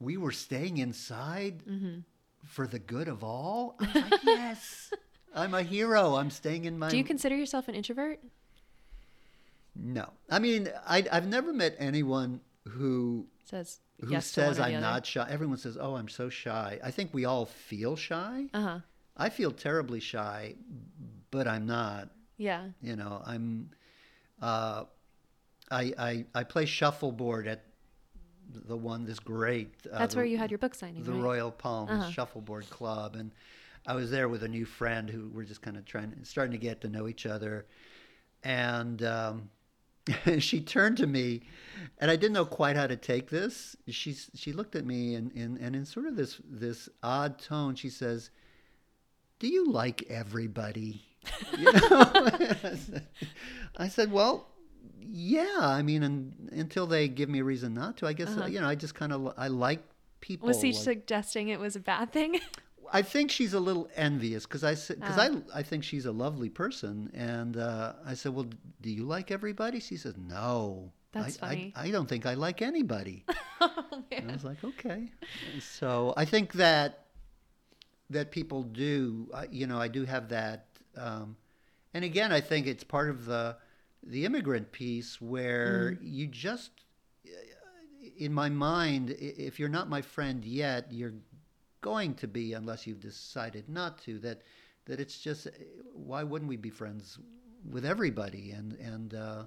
we were staying inside Mm-hmm. for the good of all, I was like, yes, I'm a hero. I'm staying in my. Do you consider yourself an introvert? no. I mean, I, I've never met anyone who Says who yes says I'm not shy. Everyone says, "Oh, I'm so shy." I think we all feel shy. Uh huh. I feel terribly shy, but I'm not. Yeah. You know, I'm. Uh, I, I I play shuffleboard at the one this great. Uh, That's the, where you had your book signing, the right? Royal Palms Uh-huh. Shuffleboard Club, and I was there with a new friend who we're just kind of trying, starting to get to know each other, and um, she turned to me, and I didn't know quite how to take this. She she looked at me, and, and and in sort of this this odd tone, she says, "Do you like everybody?" You know? I said, "Well." Yeah, I mean, and, until they give me a reason not to, I guess Uh-huh. you know, I just kind of I like people. Was he like- suggesting it was a bad thing? I think she's a little envious because I because Ah. I I think she's a lovely person, and uh, I said, "Well, do you like everybody?" She says, "No, That's I, I- funny. I, don't think I like anybody." oh, and I was like, "Okay." So I think that that people do, I- you know, I do have that, um, and again, I think it's part of the the immigrant piece where Mm. you just in my mind, if you're not my friend yet, you're going to be unless you've decided not to. That that it's just why wouldn't we be friends with everybody? And and uh,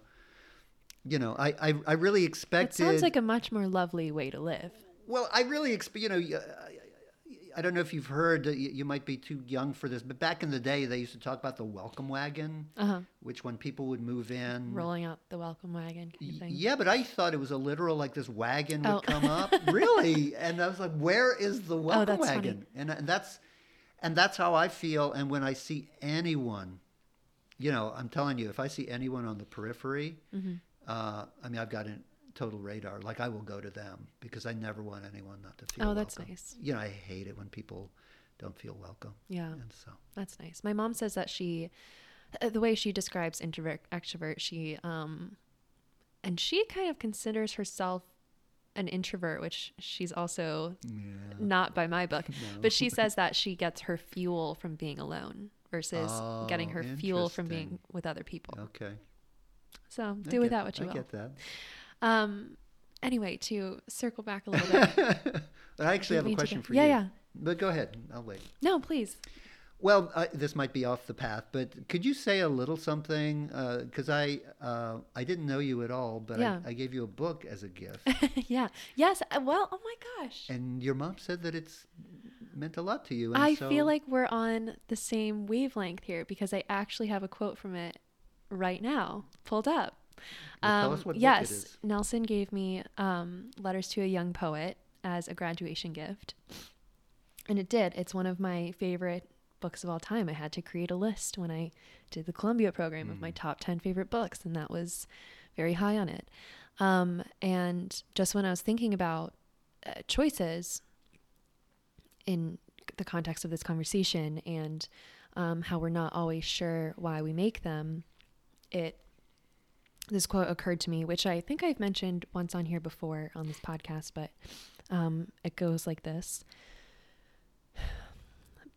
you know, I I, I really It sounds like a much more lovely way to live. Well, I really expect, you know, I, don't know if you've heard, you you might be too young for this, but back in the day, they used to talk about the welcome wagon, Uh huh. which when people would move in. Rolling out the welcome wagon kind of thing. Yeah, but I thought it was a literal, like this wagon would Oh. come up. really? And I was like, where is the welcome that's funny. wagon? And, and that's and that's how I feel. And when I see anyone, you know, I'm telling you, if I see anyone on the periphery, Mm-hmm. uh, I mean, I've got a total radar. Like I will go to them because I never want anyone not to feel. Oh, that's welcome. nice. You know, I hate it when people don't feel welcome. Yeah. And so, That's nice. My mom says that she, uh, the way she describes introvert extrovert, she um, and she kind of considers herself an introvert, which she's also yeah. not by my book. No. But she says that she gets her fuel from being alone versus getting Oh, her fuel from being with other people. Okay. So I do with get- that what you I will. get that. Um, anyway, to circle back a little bit. I actually have a question for yeah, you. yeah. Yeah. But go ahead. I'll wait. No, please. Well, uh, this might be off the path, but could you say a little something? Because I uh, I didn't know you at all, but Yeah. I, I gave you a book as a gift, yeah. Yes. uh, Well, oh my gosh. and your mom said that it's meant a lot to you. And I so, feel like we're on the same wavelength here because I actually have a quote from it right now pulled up. Well, tell us what book it yes. Nelson gave me um, Letters to a Young Poet as a graduation gift. And it did. It's one of my favorite books of all time. I had to create a list when I did the Columbia program of Mm. my top 10 favorite books, and that was very high on it. Um, and just when I was thinking about uh, choices in the context of this conversation and um, how we're not always sure why we make them, it this quote occurred to me, which I think I've mentioned once on here before on this podcast, but um, it goes like this.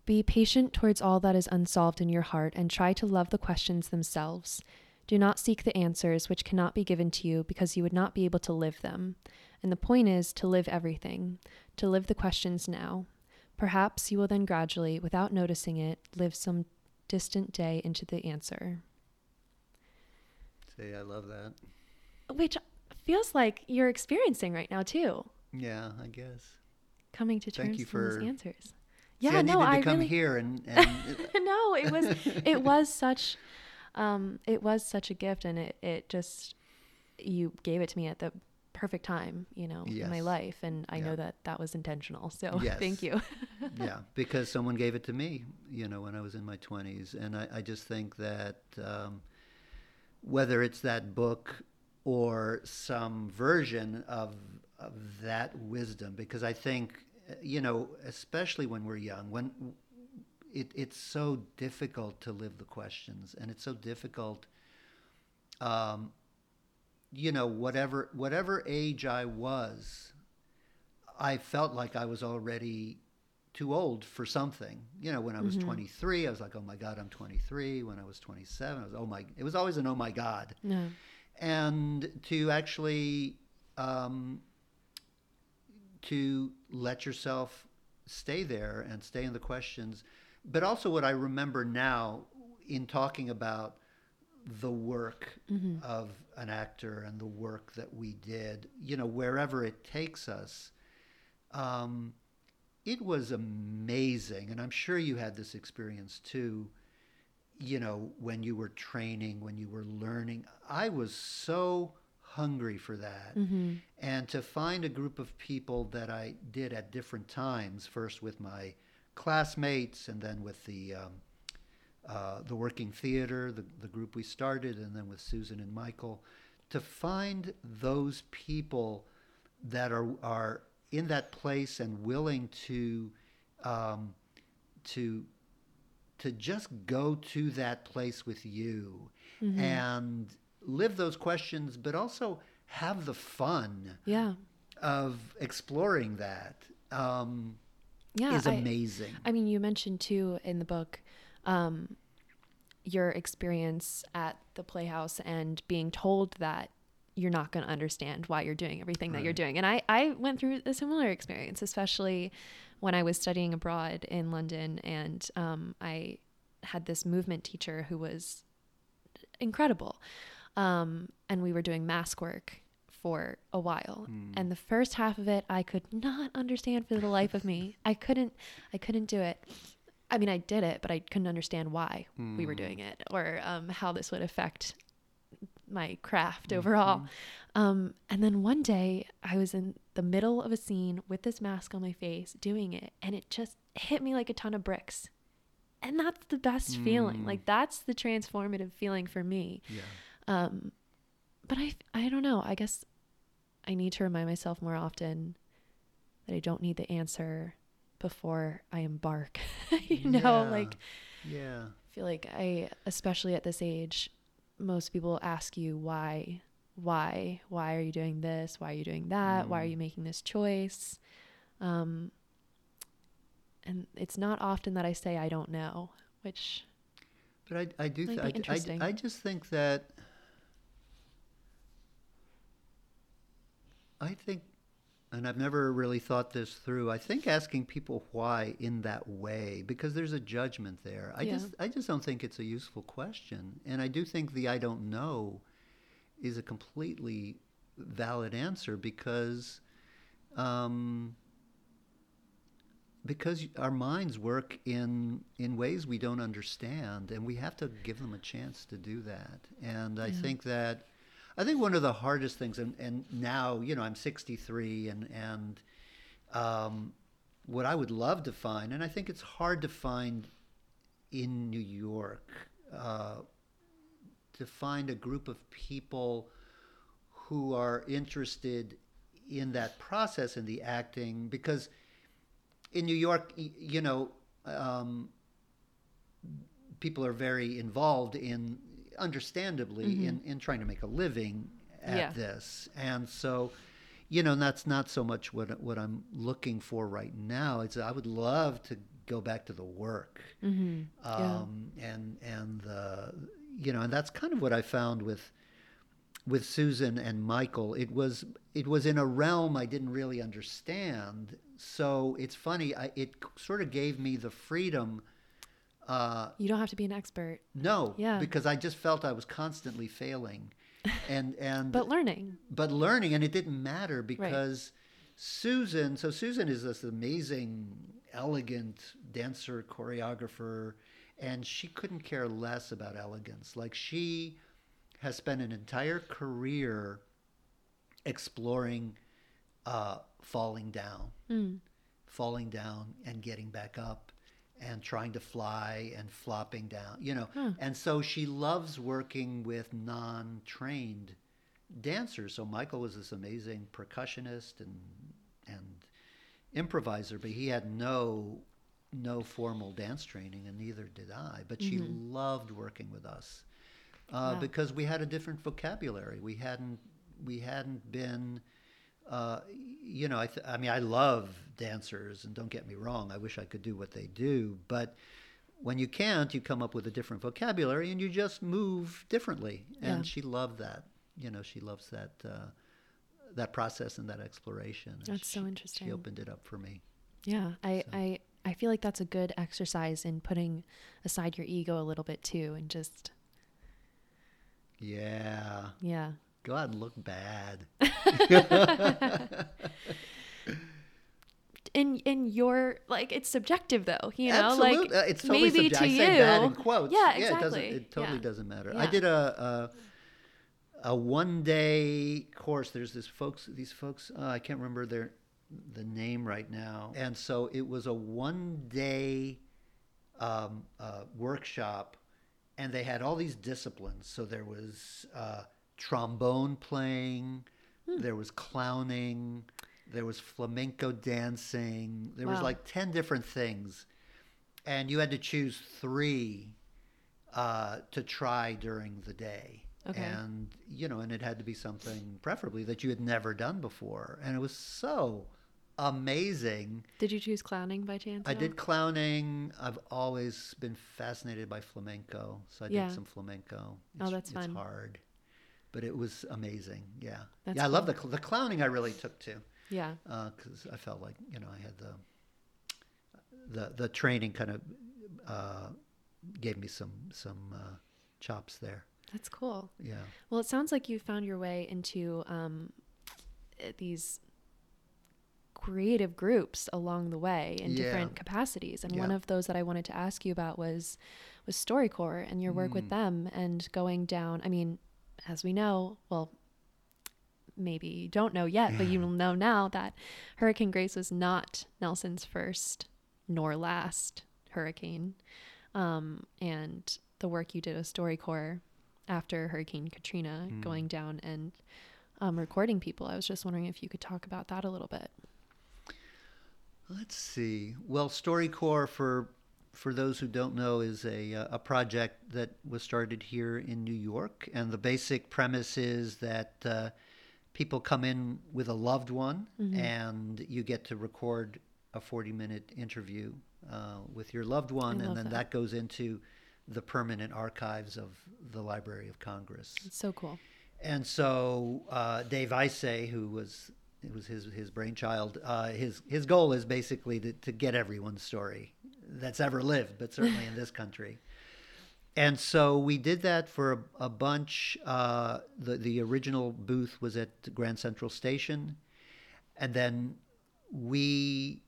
Be patient towards all that is unsolved in your heart and try to love the questions themselves. Do not seek the answers which cannot be given to you because you would not be able to live them. And the point is to live everything, to live the questions now. Perhaps you will then gradually, without noticing it, live some distant day into the answer. Say, I love that. Which feels like you're experiencing right now too. Yeah, I guess. Coming to terms with those for- answers. See, Yeah, I no, to I come really here and, and no, it was it was such um it was such a gift and it it just you gave it to me at the perfect time, you know, in my life. And I Yeah. know that that was intentional. So Yes. thank you. yeah, because someone gave it to me, you know, when I was in my 20s. And I, I just think that um, whether it's that book or some version of, of that wisdom, because I think, you know, especially when we're young, when it, it's so difficult to live the questions and it's so difficult um, you know whatever whatever age i was i felt like i was already too old for something. You know when i was 23 i was like oh my god i'm 23 when i was 27 i was oh my it was always an oh my god. No. and to actually um, to let yourself stay there and stay in the questions. But also what i remember now in talking about the work of an actor and the work that we did you know wherever it takes us um, it was amazing and i'm sure you had this experience too you know, when you were training, when you were learning. I was so hungry for that. Mm-hmm. And to find a group of people that I did at different times, first with my classmates and then with the, um, uh, the working theater, the, the group we started, and then with Susan and Michael, to find those people that are, are in that place and willing to, um, to to just go to that place with you and live those questions, but also have the fun Yeah. of exploring that um, Yeah. is I- amazing. I mean, you mentioned too in the book um, your experience at the Playhouse and being told that you're not going to understand why you're doing everything that you're doing. And I, I went through a similar experience, especially when I was studying abroad in London. And um, I had this movement teacher who was incredible. Um, and we were doing mask work for a while. And the first half of it I could not understand for the life of me. I couldn't I couldn't do it. I mean I did it, but I couldn't understand why we were doing it or um, how this would affect my craft overall. Um, and then one day I was in the middle of a scene with this mask on my face doing it and it just hit me like a ton of bricks. And that's the best feeling. Like that's the transformative feeling for me. yeah. Um, but I, I don't know. I guess I need to remind myself more often that I don't need the answer before I embark. you know, Yeah. like Yeah. I feel like I, especially at this age, most people ask you why, why, why are you doing this? Why are you doing that? Why are you making this choice? Um, and it's not often that I say I don't know, which But I, I do. Th- I, I. I just think that. I think, and I've never really thought this through. I think asking people why in that way, because there's a judgment there. I Yeah. just, I just don't think it's a useful question, and I do think the "I don't know" is a completely valid answer because. Um, because our minds work in in ways we don't understand and we have to give them a chance to do that and i Yeah. think that i think one of the hardest things and, and now you know i'm 63 and and um, what i would love to find and i think it's hard to find in new york uh, to find a group of people who are interested in that process in the acting because in New York, you know, um, people are very involved in, understandably, in, in trying to make a living at Yeah. this, and so, you know, and that's not so much what what I'm looking for right now. It's I would love to go back to the work, mm-hmm. Yeah. um, and and the, you know, and that's kind of what I found with with Susan and Michael, it was it was in a realm I didn't really understand. So it's funny. I, it sort of gave me the freedom. Uh, you don't have to be an expert, no, Yeah. because I just felt I was constantly failing, and and but learning. but learning, and it didn't matter because Susan. So Susan is this amazing, elegant dancer, choreographer, and she couldn't care less about elegance. Like she has spent an entire career exploring uh, falling down, Mm. falling down and getting back up and trying to fly and flopping down, you know. Huh. And so she loves working with non trained dancers. So Michael was this amazing percussionist and and improviser, but he had no no formal dance training, and neither did I. But she loved working with us uh, Wow. because we had a different vocabulary. We hadn't we hadn't been. Uh, you know, I, th- I mean, I love dancers, and don't get me wrong. I wish I could do what they do, but when you can't, you come up with a different vocabulary, and you just move differently. And Yeah. she loved that. You know, she loves that uh, that process and that exploration. and That's so interesting. She opened it up for me. Yeah, I, So- I I feel like that's a good exercise in putting aside your ego a little bit too, and just Yeah, yeah, go out and look bad. in in your like it's subjective though, you know, Absolutely. like Uh, it's totally maybe subject- to I you, say that in quotes. yeah, it doesn't. It totally yeah. doesn't matter. I did a a, a one day course. There's this folks. These folks. Uh, I can't remember their the name right now. And so it was a one day um, uh, workshop, and they had all these disciplines. So there was uh, trombone playing, Hmm. there was clowning, there was flamenco dancing. There was like ten different things, and you had to choose three uh, to try during the day. Okay. And you know, and it had to be something preferably that you had never done before, and it was so amazing. Did you choose clowning by chance? I did clowning. I've always been fascinated by flamenco, so I Yeah. did some flamenco. Oh, It's- that's it's hard, but it was amazing. Yeah, That's yeah. I love the cl- the clowning. I really took to Yeah, because I felt like you know I had the the the training kind of uh, gave me some some uh, chops there. that's cool. Yeah. Well, it sounds like you found your way into um, eh, these creative groups along the way in Yeah. different capacities. And one of those that I wanted to ask you about was was StoryCorps and your work Mm. with them and going down. I mean, as we know, well, maybe you don't know yet, but you will know now that Hurricane Grace was not Nelson's first nor last hurricane. Um, and the work you did with StoryCorps after Hurricane Katrina Mm. going down and um, recording people. I was just wondering if you could talk about that a little bit. Let's see. Well, StoryCorps for for those who don't know is a uh, a project that was started here in New York, and the basic premise is that uh, people come in with a loved one, Mm-hmm. and you get to record a forty minute interview uh, with your loved one, love and then that. that goes into the permanent archives of the Library of Congress. It's so cool. And so uh, Dave Isay, who was it was his his brainchild, uh, his his goal is basically to, to get everyone's story that's ever lived, but certainly in this country. And so we did that for a, a bunch. Uh, the the original booth was at Grand Central Station, and then we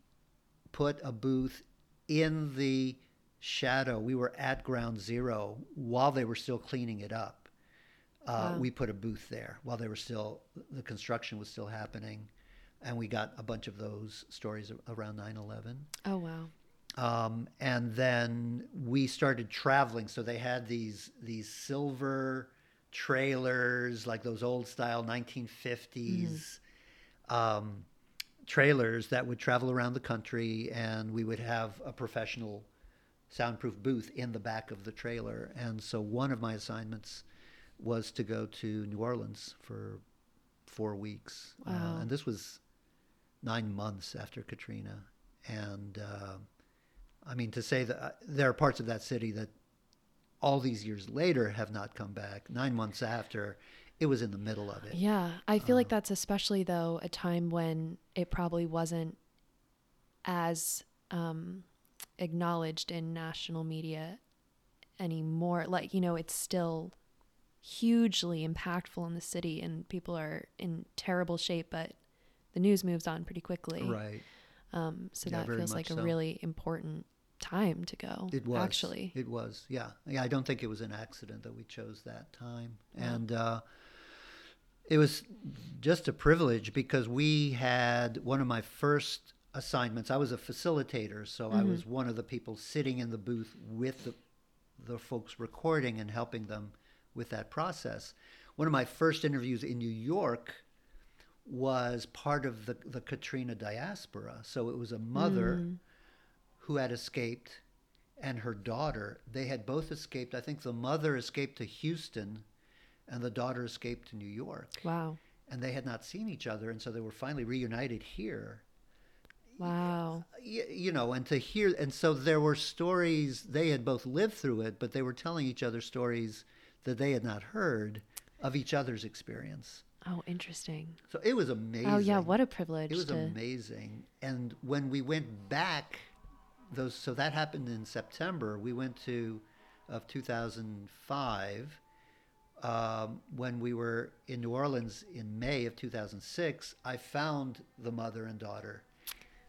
put a booth in the shadow. We were at Ground Zero while they were still cleaning it up. Uh, Wow. We put a booth there while they were still the construction was still happening, and we got a bunch of those stories around 9/11. Oh wow. Um, and then we started traveling. So they had these these silver trailers, like those old style 1950s um, trailers that would travel around the country, and we would have a professional soundproof booth in the back of the trailer. And so one of my assignments was to go to New Orleans for four weeks, Wow. uh, and this was nine months after Katrina. And uh, I mean, to say that uh, there are parts of that city that all these years later have not come back. Nine months after, it was in the middle of it. Yeah, I feel Uh. like that's especially though a time when it probably wasn't as um, acknowledged in national media anymore. Like you know, it's still hugely impactful in the city, and people are in terrible shape, but the news moves on pretty quickly. Right. Um, so Yeah, that feels like much a really important time to go. It was actually. It was. Yeah. Yeah. I don't think it was an accident that we chose that time, and uh, it was just a privilege because we had one of my first assignments. I was a facilitator, so I was one of the people sitting in the booth with the the folks recording and helping them with that process. One of my first interviews in New York was part of the, the Katrina diaspora. So it was a mother who had escaped and her daughter. They had both escaped. I think the mother escaped to Houston and the daughter escaped to New York. Wow. And they had not seen each other. And so they were finally reunited here Wow. y- you know, and to hear, and so there were stories, they had both lived through it, but they were telling each other stories that they had not heard of each other's experience. Oh, interesting. So it was amazing. Oh yeah, what a privilege It was to amazing. And when we went back, those, so that happened in September, we went to, of 2005. Um, when we were in New Orleans in May of 2006, I found the mother and daughter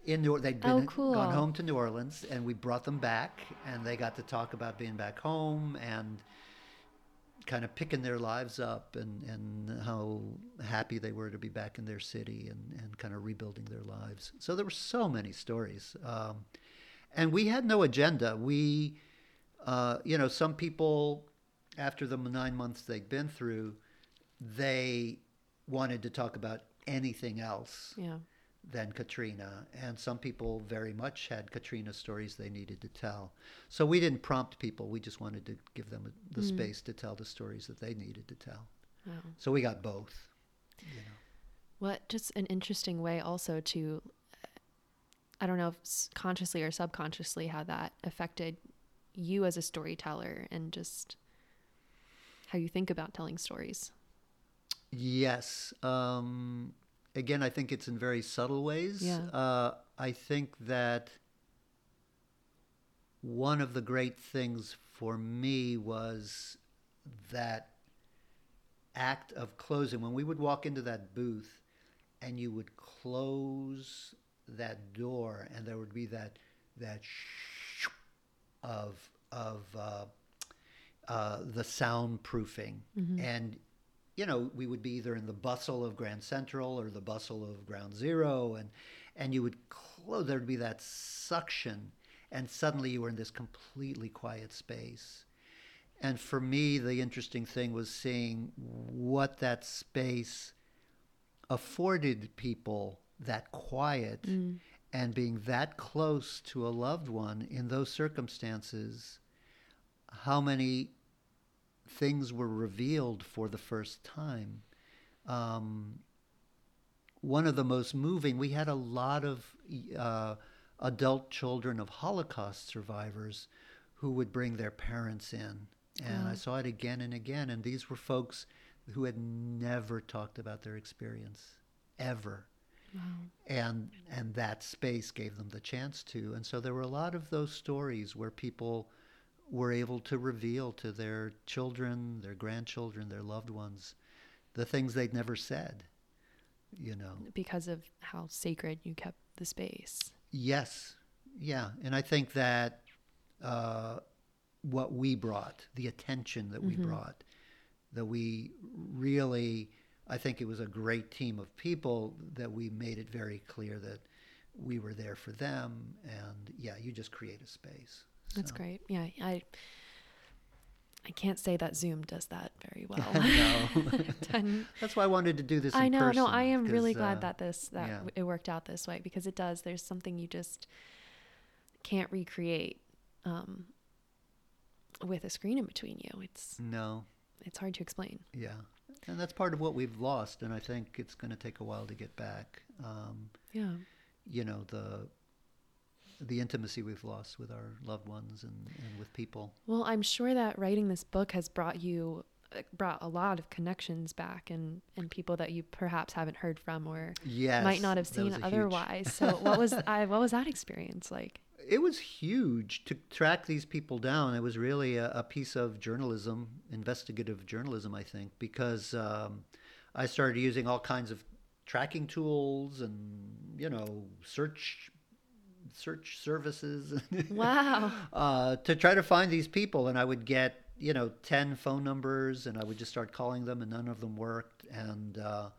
in New They'd been Oh, cool. gone home to New Orleans, and we brought them back, and they got to talk about being back home and kind of picking their lives up and, and how happy they were to be back in their city and, and kind of rebuilding their lives. So there were so many stories. Um, and we had no agenda. We, uh, you know, some people, after the nine months they'd been through, they wanted to talk about anything else Yeah. than Katrina. And some people very much had Katrina stories they needed to tell. So we didn't prompt people. We just wanted to give them the space to tell the stories that they needed to tell. Wow. So we got both. You know. What just an interesting way also to I don't know if consciously or subconsciously how that affected you as a storyteller and just how you think about telling stories. Yes. Um, again, I think it's in very subtle ways. Yeah. Uh, I think that one of the great things for me was that act of closing. When we would walk into that booth and you would close that door and there would be that, that sh- of, of, uh, uh, the soundproofing. And, you know, we would be either in the bustle of Grand Central or the bustle of Ground Zero, and, and you would close, there would be that suction, and suddenly you were in this completely quiet space. And for me, the interesting thing was seeing what that space afforded people that quiet and being that close to a loved one in those circumstances how many things were revealed for the first time. Um, one of the most moving, we had a lot of uh, adult children of Holocaust survivors who would bring their parents in. And I saw it again and again. And these were folks who had never talked about their experience, ever. And, and that space gave them the chance to. And so there were a lot of those stories where people were able to reveal to their children, their grandchildren, their loved ones, the things they'd never said. You know. because of how sacred you kept the space. Yes, yeah, and I think that uh, what we brought, the attention that we brought, that we really, I think it was a great team of people that we made it very clear that we were there for them, and yeah, you just create a space. That's So- great. Yeah, I I can't say that Zoom does that very well. no. That's why I wanted to do this. In I know, person, no, I am really glad uh, that this that yeah. it worked out this way because it does. There's something you just can't recreate um, with a screen in between you. It's No, it's hard to explain. yeah, and that's part of what we've lost, and I think it's going to take a while to get back. Um, Yeah. you know the the intimacy we've lost with our loved ones and, and with people. Well, I'm sure that writing this book has brought you brought a lot of connections back and and people that you perhaps haven't heard from or Yes, might not have seen a huge- otherwise. so what was I what was that experience like? It was huge to track these people down. It was really a, a piece of journalism, investigative journalism, I think, because um, I started using all kinds of tracking tools and you know search search services. Wow. uh, to try to find these people, and I would get you know ten phone numbers, and I would just start calling them, and none of them worked. And uh,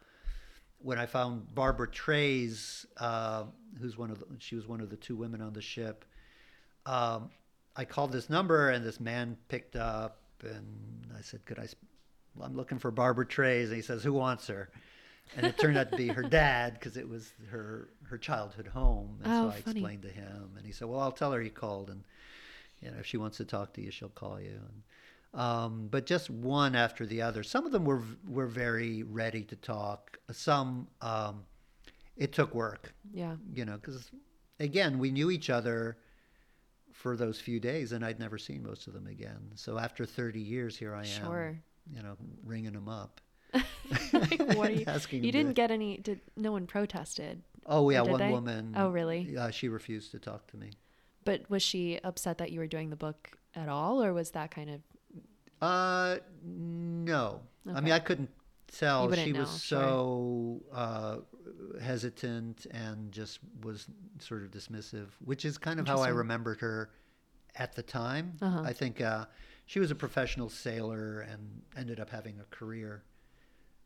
when I found Barbara Trays, uh, who's one of the, she was one of the two women on the ship, um, I called this number, and this man picked up, and I said, "Could I?" Sp- I'm looking for Barbara Trays, and he says, "Who wants her?" And it turned out to be her dad because it was her her childhood home. And Oh, so I funny. explained to him, and he said, "Well, I'll tell her you called, and you know if she wants to talk to you, she'll call you." And, um, but just one after the other. Some of them were were very ready to talk. Some um, it took work, Yeah. you know, because again we knew each other for those few days, and I'd never seen most of them again. So after 30 years, here I am, Sure. you know, ringing them up. like, what are you? Asking You didn't get any. Did no one protested? Oh yeah, one they? woman. Oh, really? Uh, she refused to talk to me. But was she upset that you were doing the book at all, or was that kind of? Uh, no. I mean, I couldn't tell. She was know, sure. so uh, hesitant and just was sort of dismissive, which is kind of how I remembered her at the time. Uh-huh. I think uh, she was a professional sailor and ended up having a career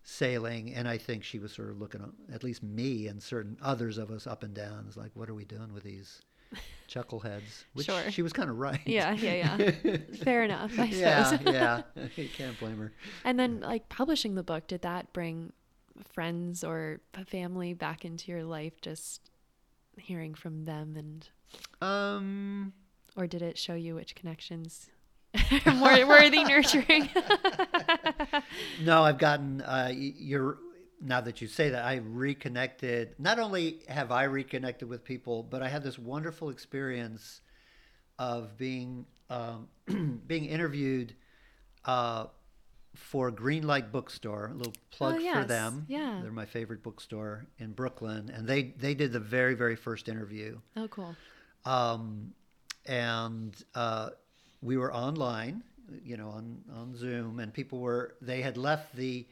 sailing and i think she was sort of looking at- at least me and certain others of us up and down is like what are we doing with these chuckleheads which Sure. she was kind of right Yeah, yeah, yeah. Fair enough, I yeah yeah you can't blame her And then, like publishing the book, did that bring friends or family back into your life? Just hearing from them, and um or did it show you which connections are more worthy nurturing? no i've gotten uh you're now that you say that i reconnected not only have i reconnected with people but i had this wonderful experience of being um, being interviewed uh, for Greenlight Bookstore. A little plug Oh, for them. Yeah. they're my favorite bookstore in Brooklyn, and they they did the very very first interview. oh, cool. Um, and uh, we were online, you know, on, on Zoom, and people were they had left the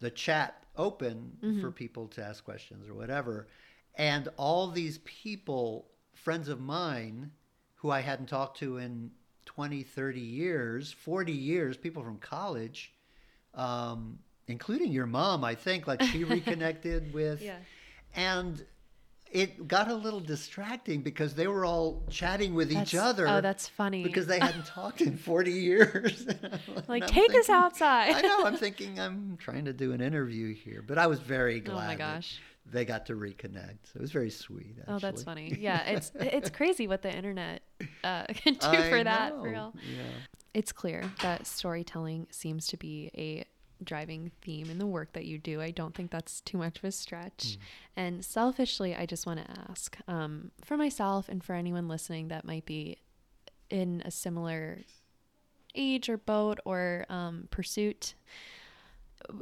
the chat open for people to ask questions or whatever, and all these people, friends of mine, who I hadn't talked to in 20, 30 years, 40 years, people from college, um, including your mom, I think, like she reconnected with, Yeah. and it got a little distracting because they were all chatting with That's- each other. Oh, that's funny. because they hadn't talked in 40 years. like, take us outside. I know. I'm thinking I'm trying to do an interview here, but I was very Oh glad. my gosh. They got to reconnect. So it was very sweet. Actually. Oh, that's funny. Yeah, it's it's crazy what the internet uh, can do I for that. For real. Yeah. It's clear that storytelling seems to be a driving theme in the work that you do. I don't think that's too much of a stretch. And selfishly, I just want to ask um, for myself and for anyone listening that might be in a similar age or boat or um, pursuit,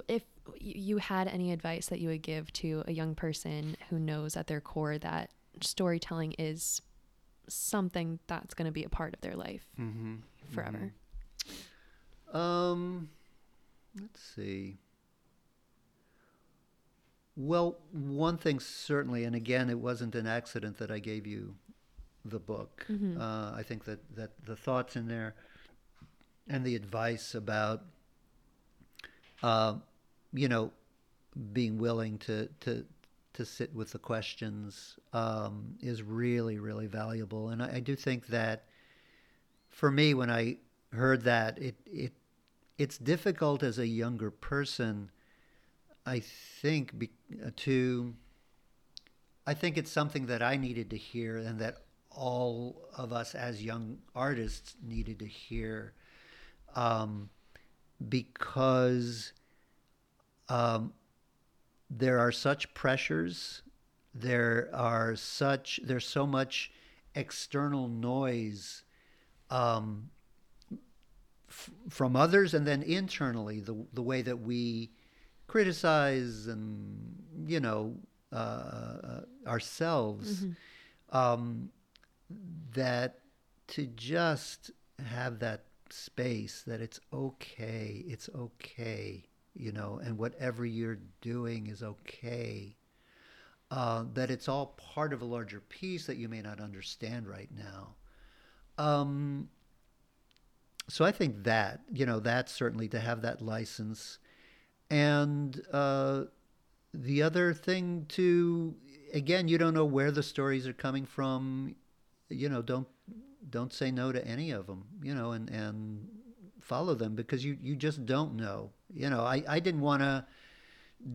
if you had any advice that you would give to a young person who knows at their core that storytelling is something that's going to be a part of their life Mm-hmm. forever. Um, let's see. Well, one thing certainly, and again, it wasn't an accident that I gave you the book. Mhm. Uh, I think that, that the thoughts in there and the advice about, uh, you know, being willing to, to, to sit with the questions um, is really, really valuable. And I, I do think that for me, when I heard that, it, it it's difficult as a younger person, I think, be, uh, to. I think it's something that I needed to hear, and that all of us as young artists needed to hear, um, because um, there are such pressures, there are such there's so much external noise um, f- from others and then internally the the way that we criticize and you know uh, ourselves um, that to just have that space that it's okay it's okay you know and whatever you're doing is okay uh, that it's all part of a larger piece that you may not understand right now. Um, so I think that you know that certainly to have that license, and uh, the other thing to again you don't know where the stories are coming from. You know don't don't say no to any of them. You know and and follow them because you you just don't know. You know I I didn't want to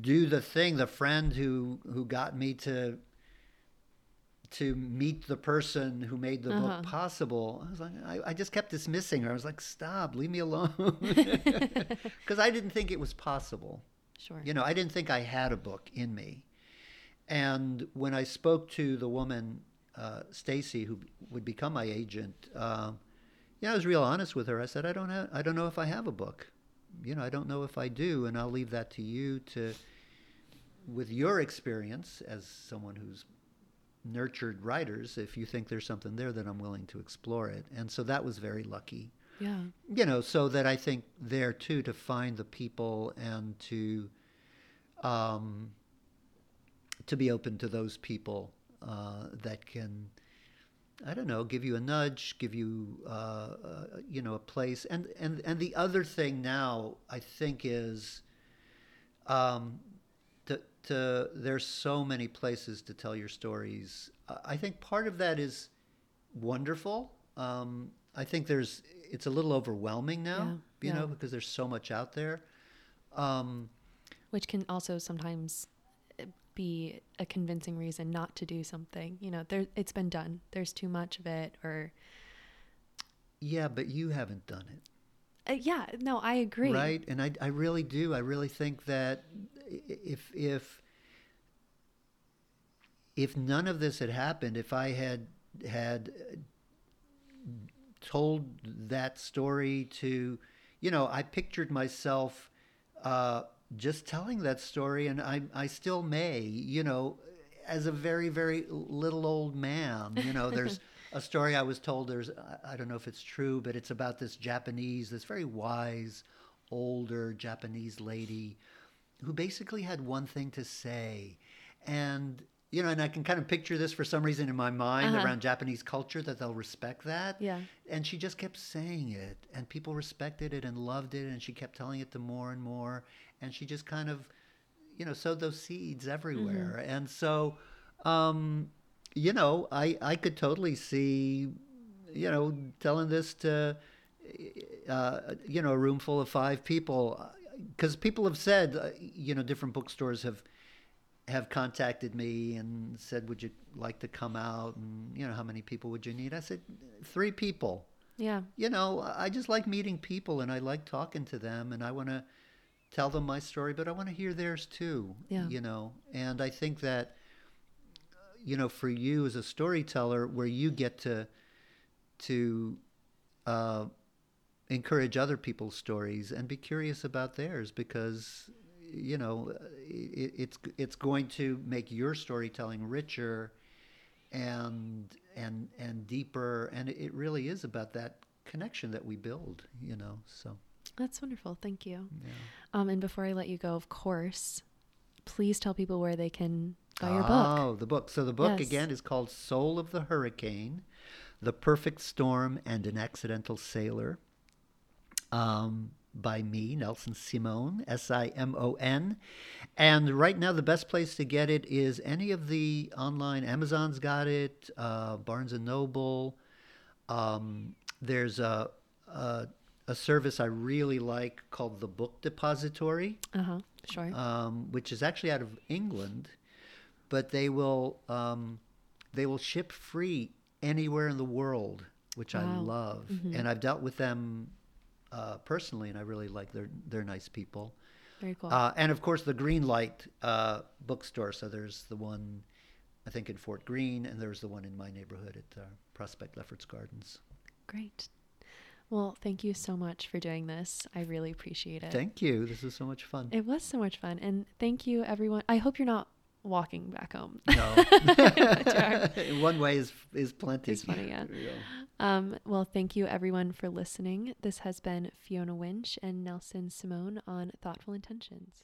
do the thing. The friend who who got me to to meet the person who made the Uh-huh. book possible. I was like, I, I just kept dismissing her. I was like, stop, leave me alone, because I didn't think it was possible. Sure. You know, I didn't think I had a book in me. And when I spoke to the woman, uh, Stacy, who would become my agent, um, yeah, I was real honest with her. I said, I don't have, I don't know if I have a book. You know, I don't know if I do, and I'll leave that to you to, with your experience as someone who's nurtured writers. If you think there's something there, then I'm willing to explore it. And so that was very lucky Yeah. you know, so that I think there too to find the people and to um, to be open to those people uh, that can, I don't know, give you a nudge, give you uh, uh, you know a place, and and and the other thing now I think is. Um, to, there's so many places to tell your stories. I- think part of that is wonderful. Um, I think there's it's a little overwhelming now, Yeah, you yeah. know, because there's so much out there. Um, Which can also sometimes uh, be a convincing reason not to do something. You know, there it's been done. There's too much of it, or yeah, but you haven't done it, uh, yeah. No, I agree. right? And I, I really do. I really think that if if if none of this had happened, if I had had told that story to, you know, I pictured myself uh, just telling that story, and I, I still may, you know, as a very, very little old man. You know, there's a story I was told. There's, I don't know if it's true, but it's about this Japanese, this very wise, older Japanese lady who basically had one thing to say. And, you know, and I can kind of picture this for some reason in my mind Uh-huh. around Japanese culture that they'll respect that. Yeah. And she just kept saying it, and people respected it and loved it, and she kept telling it to more and more. And she just kind of, you know, sowed those seeds everywhere. And so, um, you know, I, I could totally see, you know, telling this to, uh, you know, a room full of five people. Because people have said, uh, you know, different bookstores have have contacted me and said, "Would you like to come out?" And you know, how many people would you need? I said, three people. Yeah. You know, I just like meeting people and I like talking to them and I want to tell them my story, but I want to hear theirs too. Yeah. You know, and I think that, you know, for you as a storyteller, where you get to to uh, encourage other people's stories and be curious about theirs because you know it, it's it's going to make your storytelling richer and and and deeper and it really is about that connection that we build you know so That's wonderful. Thank you. yeah Um, and before I let you go, of course, please tell people where they can buy your book. Oh, the book. So the book Yes. again is called Soul of the Hurricane, The Perfect Storm and an Accidental Sailor. Um, by me, Nelson Simon, S I M O N. And right now, the best place to get it is any of the online. Amazon's got it, uh, Barnes and Noble. Um, there's a, a a service I really like called the Book Depository Uh huh. Sure. um, which is actually out of England, but they will um, they will ship free anywhere in the world, which I Wow. love. And I've dealt with them uh, personally, and I really like their they're nice people. Very cool. Uh, and of course, the Greenlight uh, bookstore. So there's the one, I think, in Fort Greene, and there's the one in my neighborhood at uh, Prospect Lefferts Gardens. Great. Well, thank you so much for doing this. I really appreciate it. Thank you. This was so much fun. It was so much fun. And thank you, everyone. I hope you're not walking back home. No, one way is is plenty. It's funny, yeah. Yeah. Um, well, thank you, everyone, for listening. This has been Fiona Winch and Nelson Simon on Thoughtful Intentions.